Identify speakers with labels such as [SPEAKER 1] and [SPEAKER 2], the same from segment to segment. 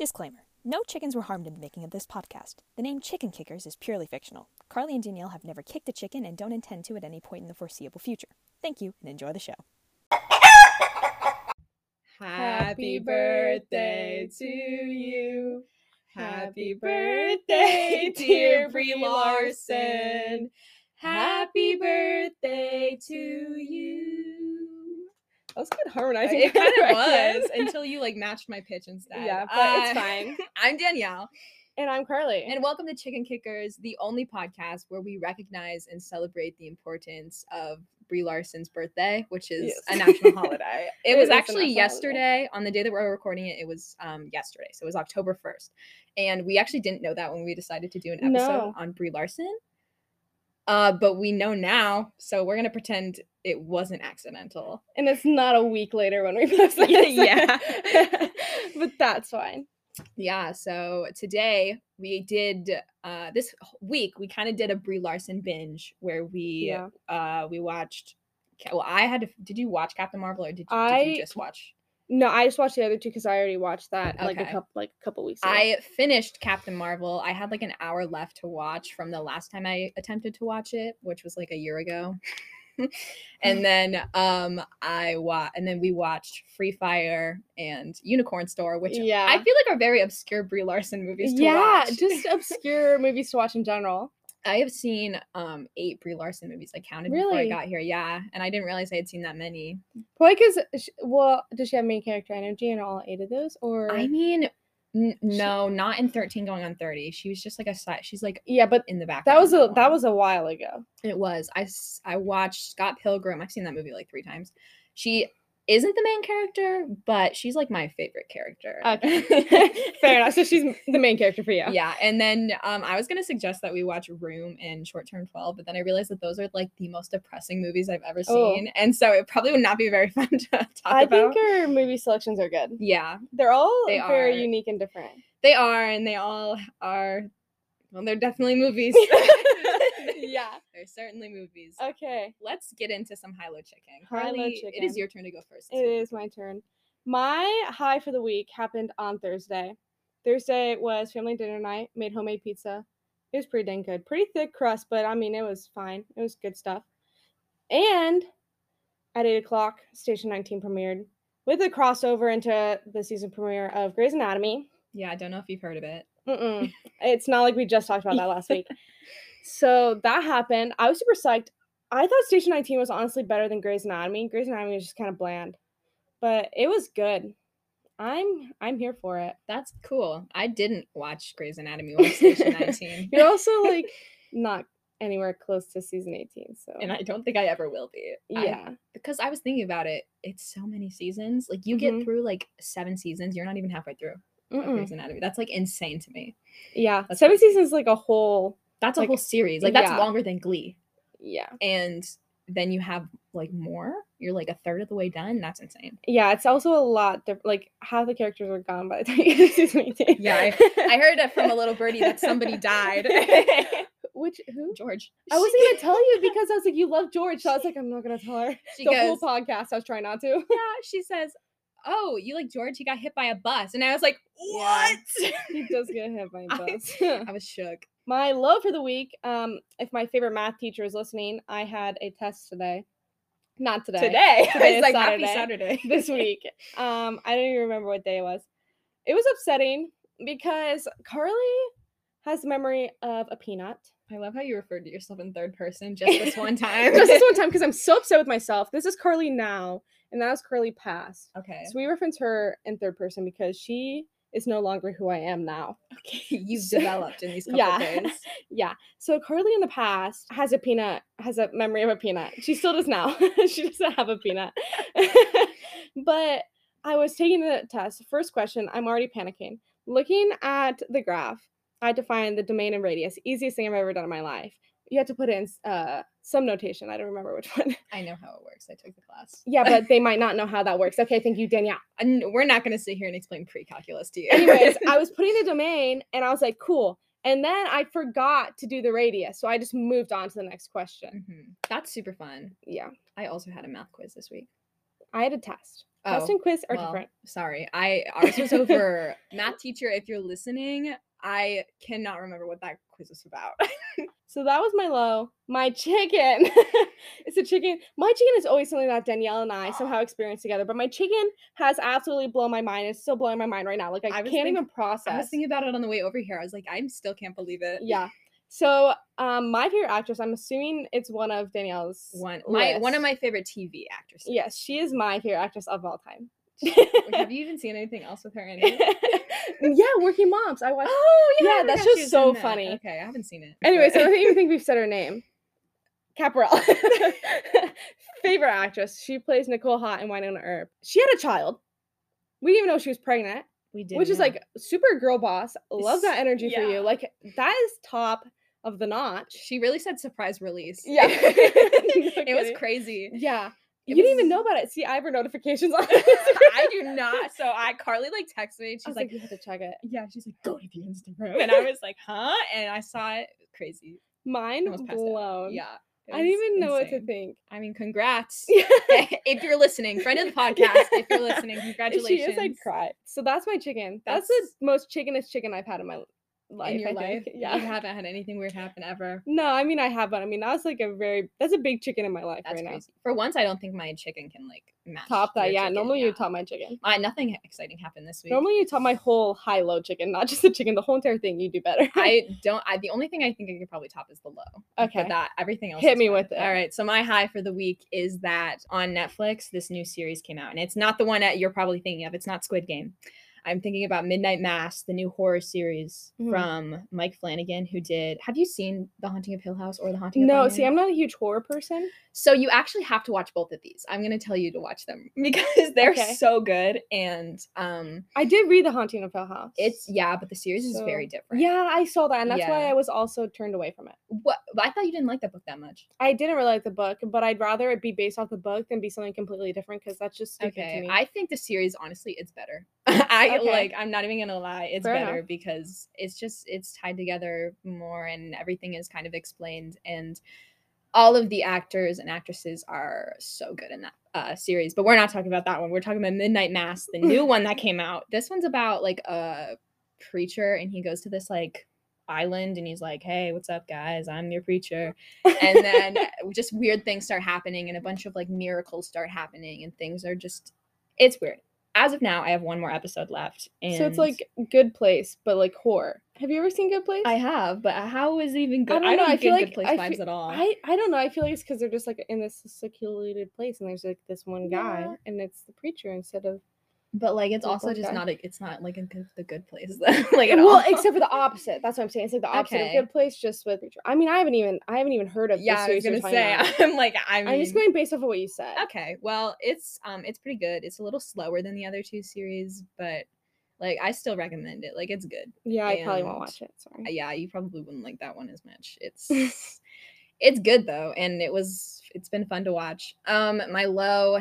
[SPEAKER 1] Disclaimer No chickens were harmed in the making of this podcast. The name Chicken Kickers is purely fictional. Carly and Danielle have never kicked a chicken and don't intend to at any point in the foreseeable future. Thank you and enjoy the show.
[SPEAKER 2] Happy birthday to you. Happy birthday, dear Brie Larson. Happy birthday to you.
[SPEAKER 3] Was good harmonizing.
[SPEAKER 2] It kind of was until you like matched my pitch instead.
[SPEAKER 3] Yeah, but it's
[SPEAKER 2] Uh,
[SPEAKER 3] fine.
[SPEAKER 2] I'm Danielle,
[SPEAKER 3] And I'm Carly.
[SPEAKER 2] and welcome to Chicken Kickers, the only podcast where we recognize and celebrate the importance of Brie Larson's birthday, which is
[SPEAKER 3] Yes.
[SPEAKER 2] a national holiday. It
[SPEAKER 3] It
[SPEAKER 2] was actually
[SPEAKER 3] national holiday.
[SPEAKER 2] yesterday on the day that we're recording it. It was um, yesterday, so it was October first, and we actually didn't know that when we decided to do an episode
[SPEAKER 3] No.
[SPEAKER 2] on Brie Larson. Uh, but we know now, so we're gonna pretend it wasn't accidental.
[SPEAKER 3] And it's not a week later when we post this.
[SPEAKER 2] Yeah.
[SPEAKER 3] but that's fine.
[SPEAKER 2] Yeah, so today we did uh this week we kind of did a Brie Larson binge where we
[SPEAKER 3] Yeah.
[SPEAKER 2] uh we watched well I had to did you watch Captain Marvel or did you, did you just watch
[SPEAKER 3] No, I just watched the other two because I already watched that like a couple like a couple weeks ago.
[SPEAKER 2] I finished Captain Marvel. I had like an hour left to watch from the last time I attempted to watch it, which was like a year ago. and then um I wa- and then we watched Free Fire and Unicorn Store, which
[SPEAKER 3] yeah.
[SPEAKER 2] I feel like are very obscure Brie Larson movies to
[SPEAKER 3] yeah,
[SPEAKER 2] watch.
[SPEAKER 3] just obscure movies to watch in general.
[SPEAKER 2] I have seen um eight Brie Larson movies. I counted before I
[SPEAKER 3] Really?
[SPEAKER 2] got here. Yeah, and I didn't realize I had seen that many.
[SPEAKER 3] Probably because well, does she have main character energy in all eight of those? Or
[SPEAKER 2] I mean, n- no, not in thirteen going on thirty. She was just like a side. She's like
[SPEAKER 3] yeah, but
[SPEAKER 2] in the back.
[SPEAKER 3] that was a that was a while ago.
[SPEAKER 2] It was. I s- I watched Scott Pilgrim. I've seen that movie like three times. She isn't the main character, but she's like my favorite character.
[SPEAKER 3] Okay. Fair enough. So she's the main character for you.
[SPEAKER 2] Yeah, and then um, I was gonna suggest that we watch Room and Short Term Twelve, but then I realized that those are like the most depressing movies I've ever
[SPEAKER 3] Oh.
[SPEAKER 2] seen, and so it probably would not be very fun to talk
[SPEAKER 3] I
[SPEAKER 2] about.
[SPEAKER 3] I think our movie selections are good.
[SPEAKER 2] yeah,
[SPEAKER 3] They're all
[SPEAKER 2] They
[SPEAKER 3] very
[SPEAKER 2] are.
[SPEAKER 3] unique and different.
[SPEAKER 2] they are, and they all are. Well, they're definitely movies.
[SPEAKER 3] yeah.
[SPEAKER 2] they're certainly movies.
[SPEAKER 3] Okay.
[SPEAKER 2] Let's get into some high-low chicken.
[SPEAKER 3] High-low
[SPEAKER 2] Carly,
[SPEAKER 3] chicken.
[SPEAKER 2] is your turn to go first.
[SPEAKER 3] It
[SPEAKER 2] week.
[SPEAKER 3] is my turn. My high for the week happened on Thursday. Thursday was family dinner night, made homemade pizza. It was pretty dang good. Pretty thick crust, but I mean, it was fine. It was good stuff. And at 8 o'clock, Station 19 premiered with a crossover into the season premiere of Grey's Anatomy.
[SPEAKER 2] Yeah, I don't know if you've heard of it.
[SPEAKER 3] Mm-mm. it's not like we just talked about that last week. So that happened. I was super psyched. I thought Station 19 was honestly better than Grey's Anatomy. Grey's Anatomy was just kind of bland, but it was good. I'm I'm here for it.
[SPEAKER 2] That's cool. I didn't watch Grey's Anatomy on Station 19.
[SPEAKER 3] You're also like not anywhere close to season 18, so
[SPEAKER 2] and I don't think I ever will be. I-
[SPEAKER 3] yeah,
[SPEAKER 2] because I was thinking about it. It's so many seasons. Like you
[SPEAKER 3] Mhm.
[SPEAKER 2] get through like seven seasons, you're not even halfway through Grey's Anatomy. That's like insane to me.
[SPEAKER 3] yeah.
[SPEAKER 2] That's
[SPEAKER 3] Seven
[SPEAKER 2] crazy.
[SPEAKER 3] seasons is like a whole.
[SPEAKER 2] That's a
[SPEAKER 3] Like,
[SPEAKER 2] whole series. Like that's
[SPEAKER 3] yeah.
[SPEAKER 2] longer than Glee.
[SPEAKER 3] Yeah,
[SPEAKER 2] And then you have like more. You're like a third of the way done. That's insane.
[SPEAKER 3] yeah. It's also a lot. Diff- like half the characters are gone by the time you get to season 18.
[SPEAKER 2] Yeah, I heard it from a little birdie that somebody died.
[SPEAKER 3] Which who?
[SPEAKER 2] George.
[SPEAKER 3] I wasn't gonna tell you because I was like, you love George, so I was like, I'm not gonna tell her.
[SPEAKER 2] She
[SPEAKER 3] the
[SPEAKER 2] goes,
[SPEAKER 3] whole podcast, I was trying not to.
[SPEAKER 2] yeah, she says, "Oh, you like George? He got hit by a bus," and I was like,
[SPEAKER 3] Yeah.
[SPEAKER 2] "What?"
[SPEAKER 3] he does get hit by a bus.
[SPEAKER 2] I was shook.
[SPEAKER 3] My low for the week. Um, if my favorite math teacher is listening, I had a test today. Not today.
[SPEAKER 2] Today,
[SPEAKER 3] Today
[SPEAKER 2] it's like happy
[SPEAKER 3] Saturday.
[SPEAKER 2] Saturday
[SPEAKER 3] This week. Um, I don't even remember what day it was. It was upsetting because Carly has the memory of a peanut.
[SPEAKER 2] I love how you referred to yourself in third person just this one time.
[SPEAKER 3] Just this one time because I'm so upset with myself. This is Carly now, and that was Carly past.
[SPEAKER 2] okay.
[SPEAKER 3] So we reference her in third person because she is no longer who I am now.
[SPEAKER 2] Okay. You've
[SPEAKER 3] So-
[SPEAKER 2] developed in these couple
[SPEAKER 3] Yeah.
[SPEAKER 2] days.
[SPEAKER 3] Yeah. So Carly in the past has a peanut, has a memory of a peanut. She still does now. she doesn't have a peanut. but I was taking the test. First question, I'm already panicking. Looking at the graph, I had to find the domain and radius. Easiest thing I've ever done in my life. You have to put in uh, some notation. I don't remember which one.
[SPEAKER 2] I know how it works. I took the class.
[SPEAKER 3] yeah, but they might not know how that works. Okay, thank you, Danielle.
[SPEAKER 2] And we're not going to sit here and explain pre-calculus to you.
[SPEAKER 3] anyways, I was putting the domain and I was like, cool. And then I forgot to do the radius. So I just moved on to the next question.
[SPEAKER 2] Mhm. That's super fun.
[SPEAKER 3] Yeah.
[SPEAKER 2] I also had a math quiz this week.
[SPEAKER 3] I had a test. Test
[SPEAKER 2] Oh,
[SPEAKER 3] and quiz are
[SPEAKER 2] well,
[SPEAKER 3] different.
[SPEAKER 2] Sorry, I ours was over. Math teacher, if you're listening, I cannot remember what that quiz was about.
[SPEAKER 3] So that was my low. My chicken. it's a chicken. My chicken is always something that Danielle and I somehow experience together. But my chicken has absolutely blown my mind. It's still blowing my mind right now. Like I,
[SPEAKER 2] I
[SPEAKER 3] can't
[SPEAKER 2] think-
[SPEAKER 3] even process.
[SPEAKER 2] I was thinking about it on the way over here. I was like, I still can't believe it.
[SPEAKER 3] yeah. So um, my favorite actress. I'm assuming it's one of Danielle's.
[SPEAKER 2] One my one of my favorite TV actresses.
[SPEAKER 3] Yes, she is my favorite actress of all time.
[SPEAKER 2] Have you even seen anything else with her in it?
[SPEAKER 3] yeah, Working Moms. I watched.
[SPEAKER 2] Oh
[SPEAKER 3] Yeah,
[SPEAKER 2] I
[SPEAKER 3] that
[SPEAKER 2] forgot
[SPEAKER 3] show's so
[SPEAKER 2] that.
[SPEAKER 3] funny.
[SPEAKER 2] Okay, I haven't seen it.
[SPEAKER 3] Anyway, so I don't even think we've said her name. Kat Barrell. Favorite actress. She plays Nicole Haught in Wynonna Earp. She had a child. We didn't even know she was pregnant,
[SPEAKER 2] we did,
[SPEAKER 3] which is like super girl boss. Love that energy for you. Like that is top of the notch.
[SPEAKER 2] she really said surprise release.
[SPEAKER 3] Yeah. No
[SPEAKER 2] it was crazy.
[SPEAKER 3] Yeah. You didn't even know about it. See, I have her notifications on. It.
[SPEAKER 2] I do not. So I Carly like texted me. and She's
[SPEAKER 3] was
[SPEAKER 2] like,
[SPEAKER 3] like, you have to check it.
[SPEAKER 2] yeah. She's like, go to the Instagram, and I was like, huh? And I saw it. Crazy.
[SPEAKER 3] Mine
[SPEAKER 2] Almost passed out.
[SPEAKER 3] blown.
[SPEAKER 2] Yeah.
[SPEAKER 3] I didn't
[SPEAKER 2] was
[SPEAKER 3] even know what to think.
[SPEAKER 2] I mean, congrats. if you're listening, friend of the podcast, if you're listening, congratulations.
[SPEAKER 3] She is like cry. So that's my chicken. That's, the most chickenest chicken I've had in my life.
[SPEAKER 2] in your
[SPEAKER 3] I
[SPEAKER 2] life.
[SPEAKER 3] think. Yeah.
[SPEAKER 2] You haven't had anything weird happen ever.
[SPEAKER 3] No, I mean I have, but I mean that's like a very that's a big chicken in my life
[SPEAKER 2] That's
[SPEAKER 3] right
[SPEAKER 2] crazy. For once, I don't think my chicken can like match.
[SPEAKER 3] Top that, yeah.
[SPEAKER 2] chicken,
[SPEAKER 3] Normally you top my chicken.
[SPEAKER 2] Uh, nothing exciting happened this week.
[SPEAKER 3] Normally you top my whole high low chicken, not just the chicken, the whole entire thing. You do better.
[SPEAKER 2] I don't. I the only thing I think I could probably top is the low.
[SPEAKER 3] Okay.
[SPEAKER 2] But that everything else.
[SPEAKER 3] Hit me
[SPEAKER 2] fine.
[SPEAKER 3] with it.
[SPEAKER 2] All right. So my high for the week is that on Netflix, this new series came out, and it's not the one that you're probably thinking of. It's not Squid Game. I'm thinking about Midnight Mass, the new horror series
[SPEAKER 3] Mhm.
[SPEAKER 2] from Mike Flanagan, who did. Have you seen The Haunting of Hill House or The Haunting?
[SPEAKER 3] No, see, I'm not a huge horror person.
[SPEAKER 2] So you actually have to watch both of these. I'm gonna tell you to watch them because they're
[SPEAKER 3] Okay.
[SPEAKER 2] so good, and um,
[SPEAKER 3] I did read The Haunting of Hill House.
[SPEAKER 2] it's yeah, but the series is very different.
[SPEAKER 3] Yeah, I saw that, and that's why I was also turned away from it.
[SPEAKER 2] What? I thought you didn't like that book that much.
[SPEAKER 3] I didn't really like the book, but I'd rather it be based off the book than be something completely different because that's just stupid to
[SPEAKER 2] Okay,
[SPEAKER 3] me.
[SPEAKER 2] I think the series honestly it's better. I
[SPEAKER 3] Okay.
[SPEAKER 2] like. I'm not even gonna lie, it's
[SPEAKER 3] Fair
[SPEAKER 2] better
[SPEAKER 3] enough.
[SPEAKER 2] because it's just it's tied together more, and everything is kind of explained, and all of the actors and actresses are so good in that uh, series. But we're not talking about that one. We're talking about Midnight Mass, the new one that came out. This one's about like a preacher, and he goes to this like island and he's like hey what's up guys i'm your preacher and then just weird things start happening and a bunch of like miracles start happening and things are just it's weird as of now i have one more episode left and
[SPEAKER 3] so it's like Good Place, but like horror. Have you ever seen Good Place?
[SPEAKER 2] i have but how is it even good I
[SPEAKER 3] don't know, I feel
[SPEAKER 2] good
[SPEAKER 3] like-
[SPEAKER 2] place
[SPEAKER 3] I
[SPEAKER 2] vibes at all
[SPEAKER 3] I, I don't know. I feel like it's because they're just like in this secluded place, and there's like this one guy,
[SPEAKER 2] Yeah.
[SPEAKER 3] and it's the preacher instead of
[SPEAKER 2] but like it's also just
[SPEAKER 3] guy.
[SPEAKER 2] not a, it's not like a good the good place like at
[SPEAKER 3] well,
[SPEAKER 2] all.
[SPEAKER 3] except for the opposite. That's what I'm saying. It's like the opposite
[SPEAKER 2] Okay.
[SPEAKER 3] of Good Place, just with. I mean, I haven't even I haven't even heard of.
[SPEAKER 2] yeah i was gonna say
[SPEAKER 3] about.
[SPEAKER 2] i'm like i mean
[SPEAKER 3] I'm just going based off of what you said.
[SPEAKER 2] okay well it's um it's pretty good it's a little slower than the other two series but like i still recommend it like it's good
[SPEAKER 3] Yeah, I probably won't watch it. Sorry.
[SPEAKER 2] Uh, yeah, you probably wouldn't like that one as much. It's it's good though, and it was it's been fun to watch. Um, my low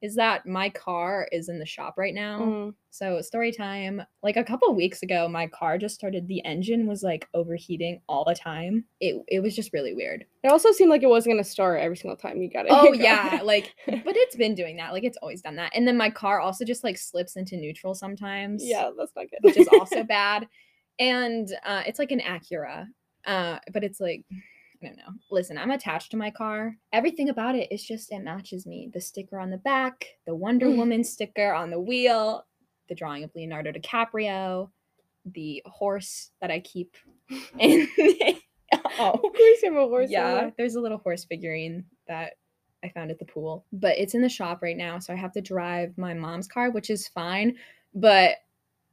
[SPEAKER 2] is that my car is in the shop right now.
[SPEAKER 3] Mm.
[SPEAKER 2] So story time. Like a couple weeks ago, my car just started. The engine was like overheating all the time. It it was just really weird.
[SPEAKER 3] It also seemed like it wasn't gonna start every single time you got it.
[SPEAKER 2] Oh yeah, like but it's been doing that. Like it's always done that. And then my car also just like slips into neutral sometimes.
[SPEAKER 3] yeah, that's not good.
[SPEAKER 2] which is also bad. And uh, it's like an Acura, uh, but it's like I don't know. Listen, I'm attached to my car. Everything about it is just it matches me. The sticker on the back, the Wonder
[SPEAKER 3] Mm.
[SPEAKER 2] Woman sticker on the wheel, the drawing of Leonardo DiCaprio, the horse that I keep. in oh,
[SPEAKER 3] of course, you have a horse.
[SPEAKER 2] yeah,
[SPEAKER 3] Yeah.
[SPEAKER 2] there's a little horse figurine that I found at the pool, but it's in the shop right now, so I have to drive my mom's car, which is fine. But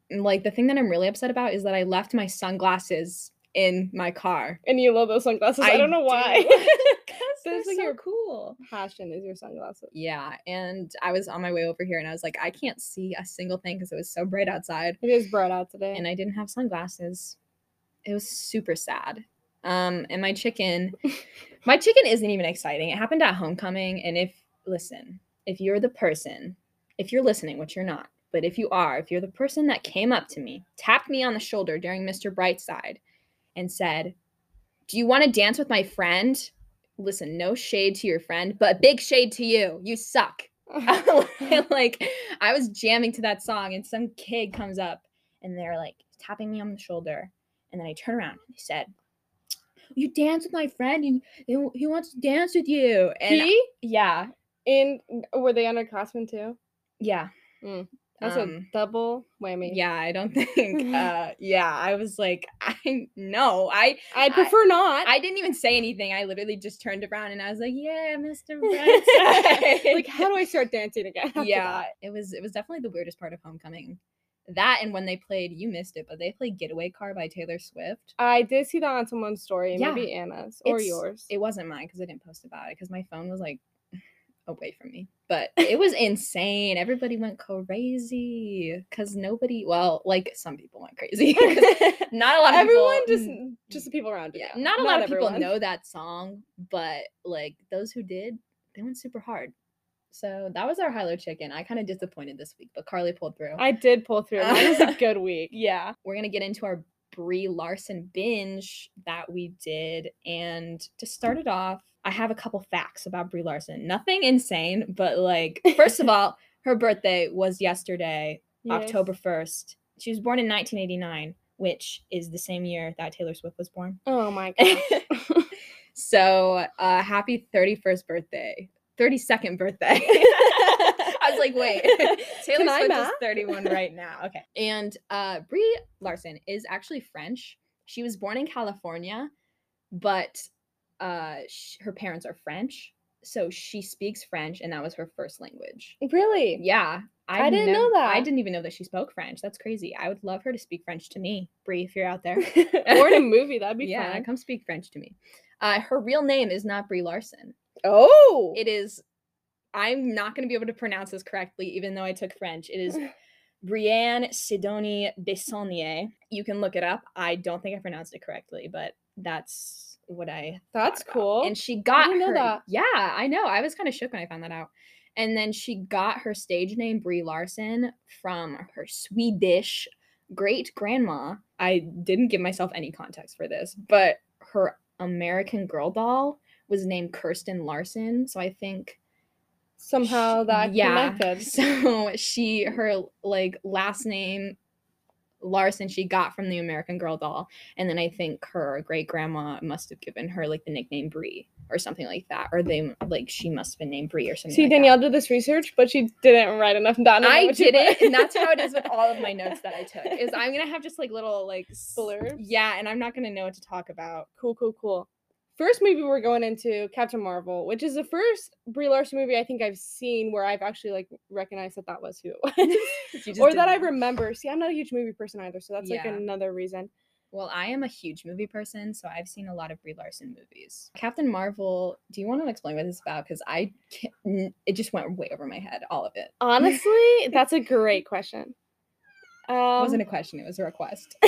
[SPEAKER 2] like the thing that I'm really upset about is that I left my sunglasses in my car.
[SPEAKER 3] And you love those sunglasses. I, don't know why.
[SPEAKER 2] Because they're
[SPEAKER 3] That's like
[SPEAKER 2] so
[SPEAKER 3] your-
[SPEAKER 2] cool.
[SPEAKER 3] Passion is your sunglasses.
[SPEAKER 2] Yeah, and I was on my way over here, and I was like, I can't see a single thing because it was so bright outside
[SPEAKER 3] It is bright out today.
[SPEAKER 2] and I didn't have sunglasses. It was super sad. Um, and my chicken, my chicken isn't even exciting. It happened at homecoming, and if listen, if you're the person, if you're listening, which you're not, but if you are, if you're the person that came up to me, tapped me on the shoulder during Mr. Brightside, and said, "Do you want to dance with my friend?" Listen, no shade to your friend, but big shade to you. You suck. like I was jamming to that song, and some kid comes up and they're like tapping me on the shoulder, and then I turn around and they said, "You dance with my friend. You he, he wants to dance with you." And
[SPEAKER 3] he
[SPEAKER 2] yeah,
[SPEAKER 3] And were they underclassmen too?
[SPEAKER 2] yeah, hmm.
[SPEAKER 3] That's
[SPEAKER 2] Um,
[SPEAKER 3] a double whammy.
[SPEAKER 2] yeah. I don't think. uh Yeah, I was like, I no, I
[SPEAKER 3] I'd prefer not.
[SPEAKER 2] I didn't even say anything. I literally just turned around and I was like, "Yeah, Mr. Brightside."
[SPEAKER 3] like, how do I start dancing again?
[SPEAKER 2] yeah,
[SPEAKER 3] that?
[SPEAKER 2] it was it was definitely the weirdest part of homecoming. That and when they played, you missed it, but they played "Getaway Car" by Taylor Swift.
[SPEAKER 3] I did see that on someone's story,
[SPEAKER 2] Yeah.
[SPEAKER 3] maybe Anna's or
[SPEAKER 2] It's-
[SPEAKER 3] yours.
[SPEAKER 2] It wasn't mine because I didn't post about it because my phone was like away from me. But it was insane. Everybody went crazy because nobody. Well, like some people went crazy. not a lot of
[SPEAKER 3] everyone
[SPEAKER 2] people,
[SPEAKER 3] just just the people around
[SPEAKER 2] yeah, not a lot of people know that song, but like those who did, they went super hard. So that was our Hilo chicken. I kind of disappointed this week, but Carly pulled through.
[SPEAKER 3] I did pull through. Mine was a good week.
[SPEAKER 2] yeah, we're gonna get into our Brie Larson binge that we did, and to start it off, I have a couple facts about Brie Larson. Nothing insane, but like first of all, her birthday was yesterday,
[SPEAKER 3] Yes.
[SPEAKER 2] October first. She was born in 1989, which is the same year that Taylor Swift was born.
[SPEAKER 3] Oh my gosh.
[SPEAKER 2] so uh happy 31st birthday 32nd birthday i was like wait taylor swift is 31 right now okay and uh brie larson is actually french she was born in california but uh sh- her parents are french so she speaks french and that was her first language
[SPEAKER 3] really?
[SPEAKER 2] yeah
[SPEAKER 3] I didn't know
[SPEAKER 2] that. i didn't even know that she spoke french that's crazy i would love her to speak french to me brie if you're out there
[SPEAKER 3] or in a movie, that'd be
[SPEAKER 2] yeah
[SPEAKER 3] fun.
[SPEAKER 2] come speak french to me uh, her real name is not brie larson
[SPEAKER 3] Oh.
[SPEAKER 2] it is i'm not going to be able to pronounce this correctly even though i took french it is brienne sidonie Bessonnier. you can look it up i don't think i pronounced it correctly but that's what i
[SPEAKER 3] That's
[SPEAKER 2] about.
[SPEAKER 3] cool.
[SPEAKER 2] and she got
[SPEAKER 3] didn't know that.
[SPEAKER 2] yeah i know i was kind of shook when i found that out and then she got her stage name brie larson from her swedish great grandma i didn't give myself any context for this but her american girl doll was named kirsten larson so i think
[SPEAKER 3] Somehow that connected.
[SPEAKER 2] so she her like last name Larson she got from the American Girl doll, and then I think her great grandma must have given her like the nickname Brie or something like that, or they like she must have been named Brie or something.
[SPEAKER 3] See,
[SPEAKER 2] like that.
[SPEAKER 3] Danielle did this research, but she didn't write enough down.
[SPEAKER 2] I did it, and that's how it is with all of my notes that I took. Is I'm gonna have just like little like
[SPEAKER 3] Blurbs?
[SPEAKER 2] Yeah, and I'm not gonna know what to talk about.
[SPEAKER 3] Cool, cool, cool. First movie we're going into Captain Marvel, which is the first Brie Larson movie I think I've seen where I've actually like recognized that that was who it was, or that I remember. See, I'm not a huge movie person either, so that's like another reason.
[SPEAKER 2] Well, I am a huge movie person, so I've seen a lot of Brie Larson movies. Captain Marvel, do you want to explain what this is about? Because I, can't, it just went way over my head, all of it.
[SPEAKER 3] Honestly, that's a great question. Um,
[SPEAKER 2] it wasn't a question; it was a request.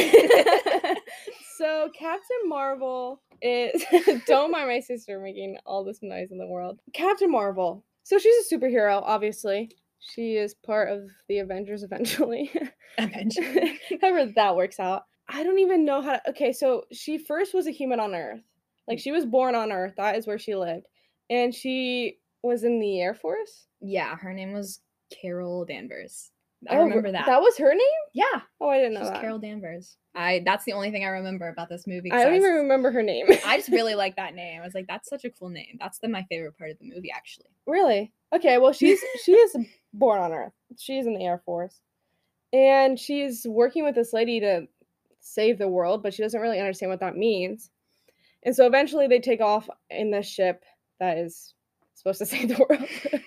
[SPEAKER 3] so Captain Marvel is don't mind my sister making all this noise in the world. Captain Marvel. So she's a superhero, obviously. She is part of the Avengers eventually.
[SPEAKER 2] Eventually.
[SPEAKER 3] However that works out. I don't even know how to okay, so she first was a human on Earth. Like she was born on Earth. That is where she lived. And she was in the Air Force.
[SPEAKER 2] Yeah, her name was Carol Danvers. I
[SPEAKER 3] Oh,
[SPEAKER 2] remember that.
[SPEAKER 3] That was her name?
[SPEAKER 2] yeah,
[SPEAKER 3] Oh, I didn't know
[SPEAKER 2] she's
[SPEAKER 3] that.
[SPEAKER 2] Carol Danvers. I. That's the only thing I remember about this movie.
[SPEAKER 3] I don't even remember her name.
[SPEAKER 2] I just really like that name. I was like, that's such a cool name. That's the my favorite part of the movie, actually.
[SPEAKER 3] Really? Okay, well she's she is born on Earth. She's in the Air Force. And she's working with this lady to save the world, but she doesn't really understand what that means. And so eventually they take off in this ship that is supposed to save the world.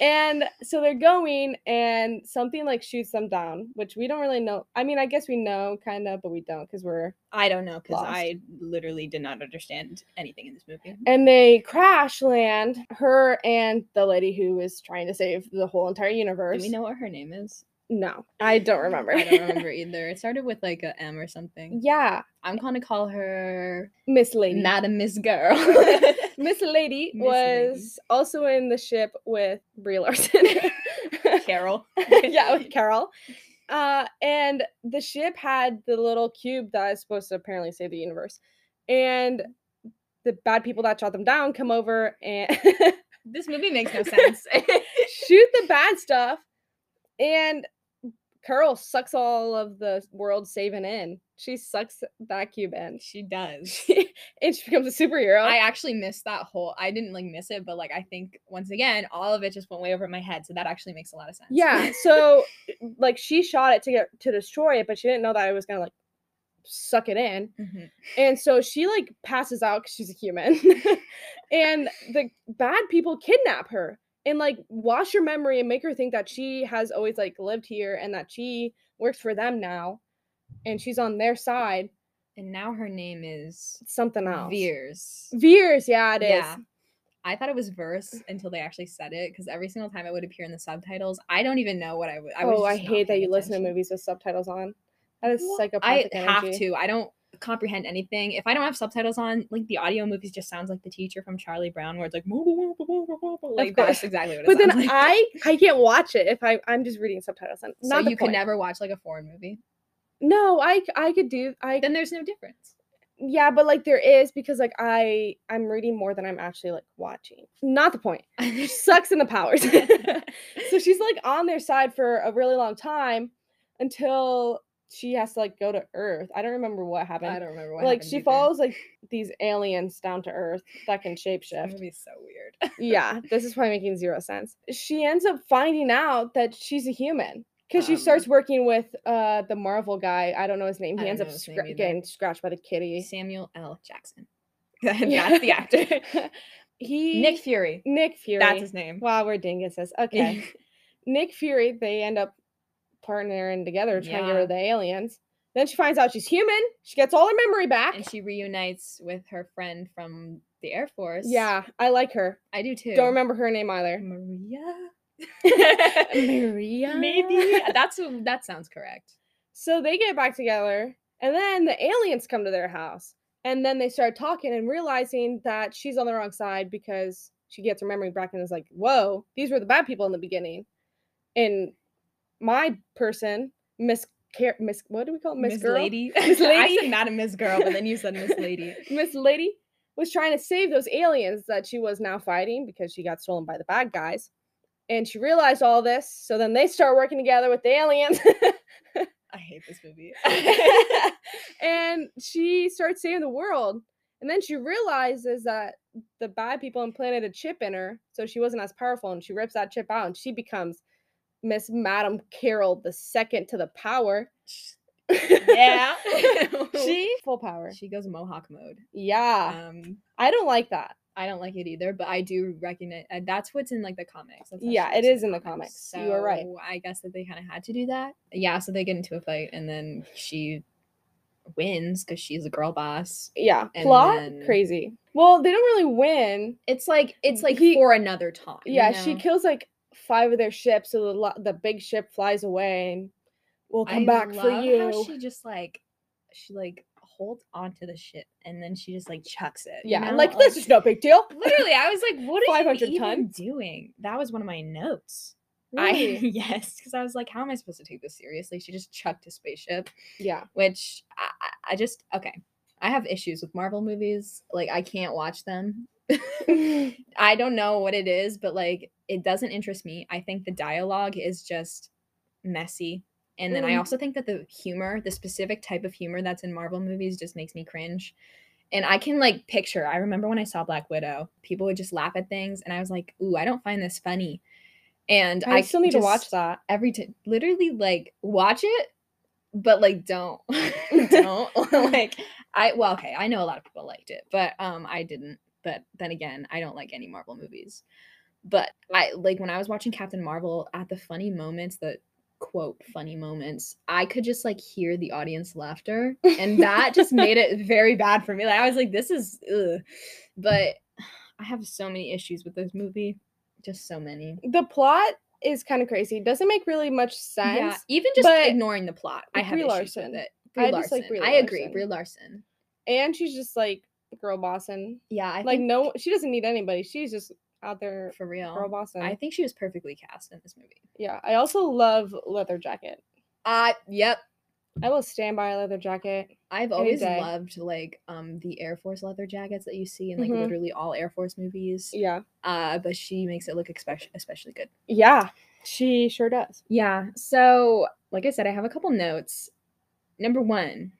[SPEAKER 3] And so they're going and something like shoots them down, which we don't really know. I mean, I guess we know kind of, but we don't because we're
[SPEAKER 2] I don't know because I literally did not understand anything in this movie.
[SPEAKER 3] and they crash land her and the lady who is trying to save the whole entire universe.
[SPEAKER 2] Do we know what her name is?
[SPEAKER 3] No, I don't remember.
[SPEAKER 2] I don't remember either. It started with like a M or something.
[SPEAKER 3] yeah,
[SPEAKER 2] I'm gonna call her
[SPEAKER 3] Miss Lady.
[SPEAKER 2] Madam Miss Girl.
[SPEAKER 3] Miss Lady
[SPEAKER 2] Miss Lady.
[SPEAKER 3] was also in the ship with Brie Larson.
[SPEAKER 2] Carol.
[SPEAKER 3] yeah, with Carol. Uh, and the ship had the little cube that is supposed to apparently save the universe. And the bad people that shot them down come over and
[SPEAKER 2] this movie makes no sense.
[SPEAKER 3] shoot the bad stuff, and Carol sucks all of the world saving in. She sucks that cube in.
[SPEAKER 2] she does.
[SPEAKER 3] and she becomes a superhero.
[SPEAKER 2] I actually missed that whole. I didn't like miss it, but like I think once again, all of it just went way over my head. So that actually makes a lot of sense.
[SPEAKER 3] yeah. So like she shot it to get to destroy it, but she didn't know that it was gonna like suck it in.
[SPEAKER 2] Mhm.
[SPEAKER 3] And so she like passes out because she's a human. and the bad people kidnap her and like wash your memory and make her think that she has always like lived here and that she works for them now and she's on their side.
[SPEAKER 2] And now her name is
[SPEAKER 3] Something else.
[SPEAKER 2] Vers.
[SPEAKER 3] Vers, yeah, it is.
[SPEAKER 2] Yeah. I thought it was verse until they actually said it because every single time it would appear in the subtitles, I don't even know what I would. I
[SPEAKER 3] oh, I hate that you listen to movies with subtitles on. That is
[SPEAKER 2] Well,
[SPEAKER 3] psychopathic
[SPEAKER 2] I have
[SPEAKER 3] energy.
[SPEAKER 2] to. I don't comprehend anything. If I don't have subtitles on, like the audio movies just sounds like the teacher from Charlie Brown, where it's like, like that's exactly what it
[SPEAKER 3] But then
[SPEAKER 2] like.
[SPEAKER 3] I I can't watch it if I I'm just reading subtitles. And
[SPEAKER 2] so
[SPEAKER 3] not the
[SPEAKER 2] you
[SPEAKER 3] can
[SPEAKER 2] never watch like a foreign movie.
[SPEAKER 3] No, I I could do I
[SPEAKER 2] Then there's no difference.
[SPEAKER 3] yeah, but like there is because like I I'm reading more than I'm actually like watching. Not the point. Sucks in the powers. so she's like on their side for a really long time until she has to like go to Earth. I don't remember what happened.
[SPEAKER 2] I don't remember what
[SPEAKER 3] like she
[SPEAKER 2] either.
[SPEAKER 3] follows like these aliens down to Earth that can shapeshift.
[SPEAKER 2] movie's so weird.
[SPEAKER 3] yeah, this is probably making zero sense. She ends up finding out that she's a human because she starts
[SPEAKER 2] Um,
[SPEAKER 3] working with uh the Marvel guy. I don't know his name. He ends up scra- getting scratched by the kitty.
[SPEAKER 2] Samuel L. Jackson. That's the actor.
[SPEAKER 3] he
[SPEAKER 2] Nick Fury.
[SPEAKER 3] Nick Fury.
[SPEAKER 2] That's his name.
[SPEAKER 3] Wow, we're dinguses. Okay. Nick Fury. They end up partnering together trying to get rid of the aliens. Then she finds out she's human. She gets all her memory back.
[SPEAKER 2] and she reunites with her friend from the Air Force.
[SPEAKER 3] yeah, I like her.
[SPEAKER 2] I do too.
[SPEAKER 3] Don't remember her name either.
[SPEAKER 2] Maria.
[SPEAKER 3] Maria.
[SPEAKER 2] Maybe that's that sounds correct.
[SPEAKER 3] So they get back together, and then the aliens come to their house. And then they start talking and realizing that she's on the wrong side because she gets her memory back and is like, whoa, these were the bad people in the beginning. And my person, Miss Car- Miss what do we call it? Miss, Girl?
[SPEAKER 2] Lady.
[SPEAKER 3] Miss Lady.
[SPEAKER 2] I said Madam Miss Girl, but then you said Miss Lady.
[SPEAKER 3] Miss Lady was trying to save those aliens that she was now fighting because she got stolen by the bad guys. And she realized all this, so then they start working together with the aliens.
[SPEAKER 2] I hate this movie.
[SPEAKER 3] and she starts saving the world. And then she realizes that the bad people implanted a chip in her, so she wasn't as powerful. And she rips that chip out, and she becomes Miss Madam Carol the second to the power.
[SPEAKER 2] yeah.
[SPEAKER 3] she full power.
[SPEAKER 2] she goes Mohawk mode.
[SPEAKER 3] Yeah,
[SPEAKER 2] Um,
[SPEAKER 3] I don't like that.
[SPEAKER 2] I don't like it either, but I do recognize uh, that's what's in like the comics.
[SPEAKER 3] Yeah, it is in the comics. You are right.
[SPEAKER 2] I guess that they kind of had to do that. Yeah, so they get into a fight and then she wins because she's a girl boss.
[SPEAKER 3] Yeah,
[SPEAKER 2] And
[SPEAKER 3] plot
[SPEAKER 2] then-
[SPEAKER 3] crazy. Well, they don't really win.
[SPEAKER 2] It's like it's like
[SPEAKER 3] He-
[SPEAKER 2] for another time. you
[SPEAKER 3] Yeah, she kills like five of their ships, so the the big ship flies away, and we'll come
[SPEAKER 2] I
[SPEAKER 3] back for you.
[SPEAKER 2] How she just like she like holds onto the ship and then she just like chucks it. you
[SPEAKER 3] yeah,
[SPEAKER 2] know?
[SPEAKER 3] like this is no big deal.
[SPEAKER 2] literally. I was like, what are you
[SPEAKER 3] 500
[SPEAKER 2] even
[SPEAKER 3] tons?
[SPEAKER 2] doing? That was one of my notes.
[SPEAKER 3] Really?
[SPEAKER 2] I yes, because I was like, how am I supposed to take this seriously? She just chucked a spaceship,
[SPEAKER 3] yeah.
[SPEAKER 2] which I- I just okay. I have issues with Marvel movies. Like I can't watch them. I don't know what it is, but like it doesn't interest me. I think the dialogue is just messy. And then I
[SPEAKER 3] Mm.
[SPEAKER 2] also think that the humor, the specific type of humor that's in Marvel movies just makes me cringe. And I can like picture, I remember when I saw Black Widow, people would just laugh at things and I was like, "Ooh, I don't find this funny." And
[SPEAKER 3] I, still need to watch that.
[SPEAKER 2] every time literally like watch it but like don't don't like i well okay i know a lot of people liked it but um i didn't but then again i don't like any marvel movies but i like when i was watching captain marvel at the funny moments the quote funny moments i could just like hear the audience laughter and that just made it very bad for me like i was like this is ugh. but mm. i have so many issues with this movie just so many
[SPEAKER 3] The plot is kind of crazy. Doesn't make really much sense.
[SPEAKER 2] yeah, even just ignoring the plot, I have
[SPEAKER 3] Brie
[SPEAKER 2] issues
[SPEAKER 3] Larson.
[SPEAKER 2] with it.
[SPEAKER 3] I
[SPEAKER 2] Brie
[SPEAKER 3] just like
[SPEAKER 2] Larson.
[SPEAKER 3] Brie
[SPEAKER 2] I agree,
[SPEAKER 3] Larson.
[SPEAKER 2] Brie Larson.
[SPEAKER 3] And she's just like girl bossing.
[SPEAKER 2] Yeah, I
[SPEAKER 3] like
[SPEAKER 2] think
[SPEAKER 3] no, she doesn't need anybody. She's just out there
[SPEAKER 2] for real. I think she was perfectly cast in this movie.
[SPEAKER 3] yeah. I also love leather jacket.
[SPEAKER 2] Uh yep.
[SPEAKER 3] I will stand by a leather jacket.
[SPEAKER 2] I've always
[SPEAKER 3] day.
[SPEAKER 2] loved like um the Air Force leather jackets that you see in like
[SPEAKER 3] Mhm.
[SPEAKER 2] literally all Air Force movies.
[SPEAKER 3] Yeah.
[SPEAKER 2] Uh, but she makes it look especially especially good.
[SPEAKER 3] Yeah. She sure does.
[SPEAKER 2] Yeah. So, like I said, I have a couple notes. Number one,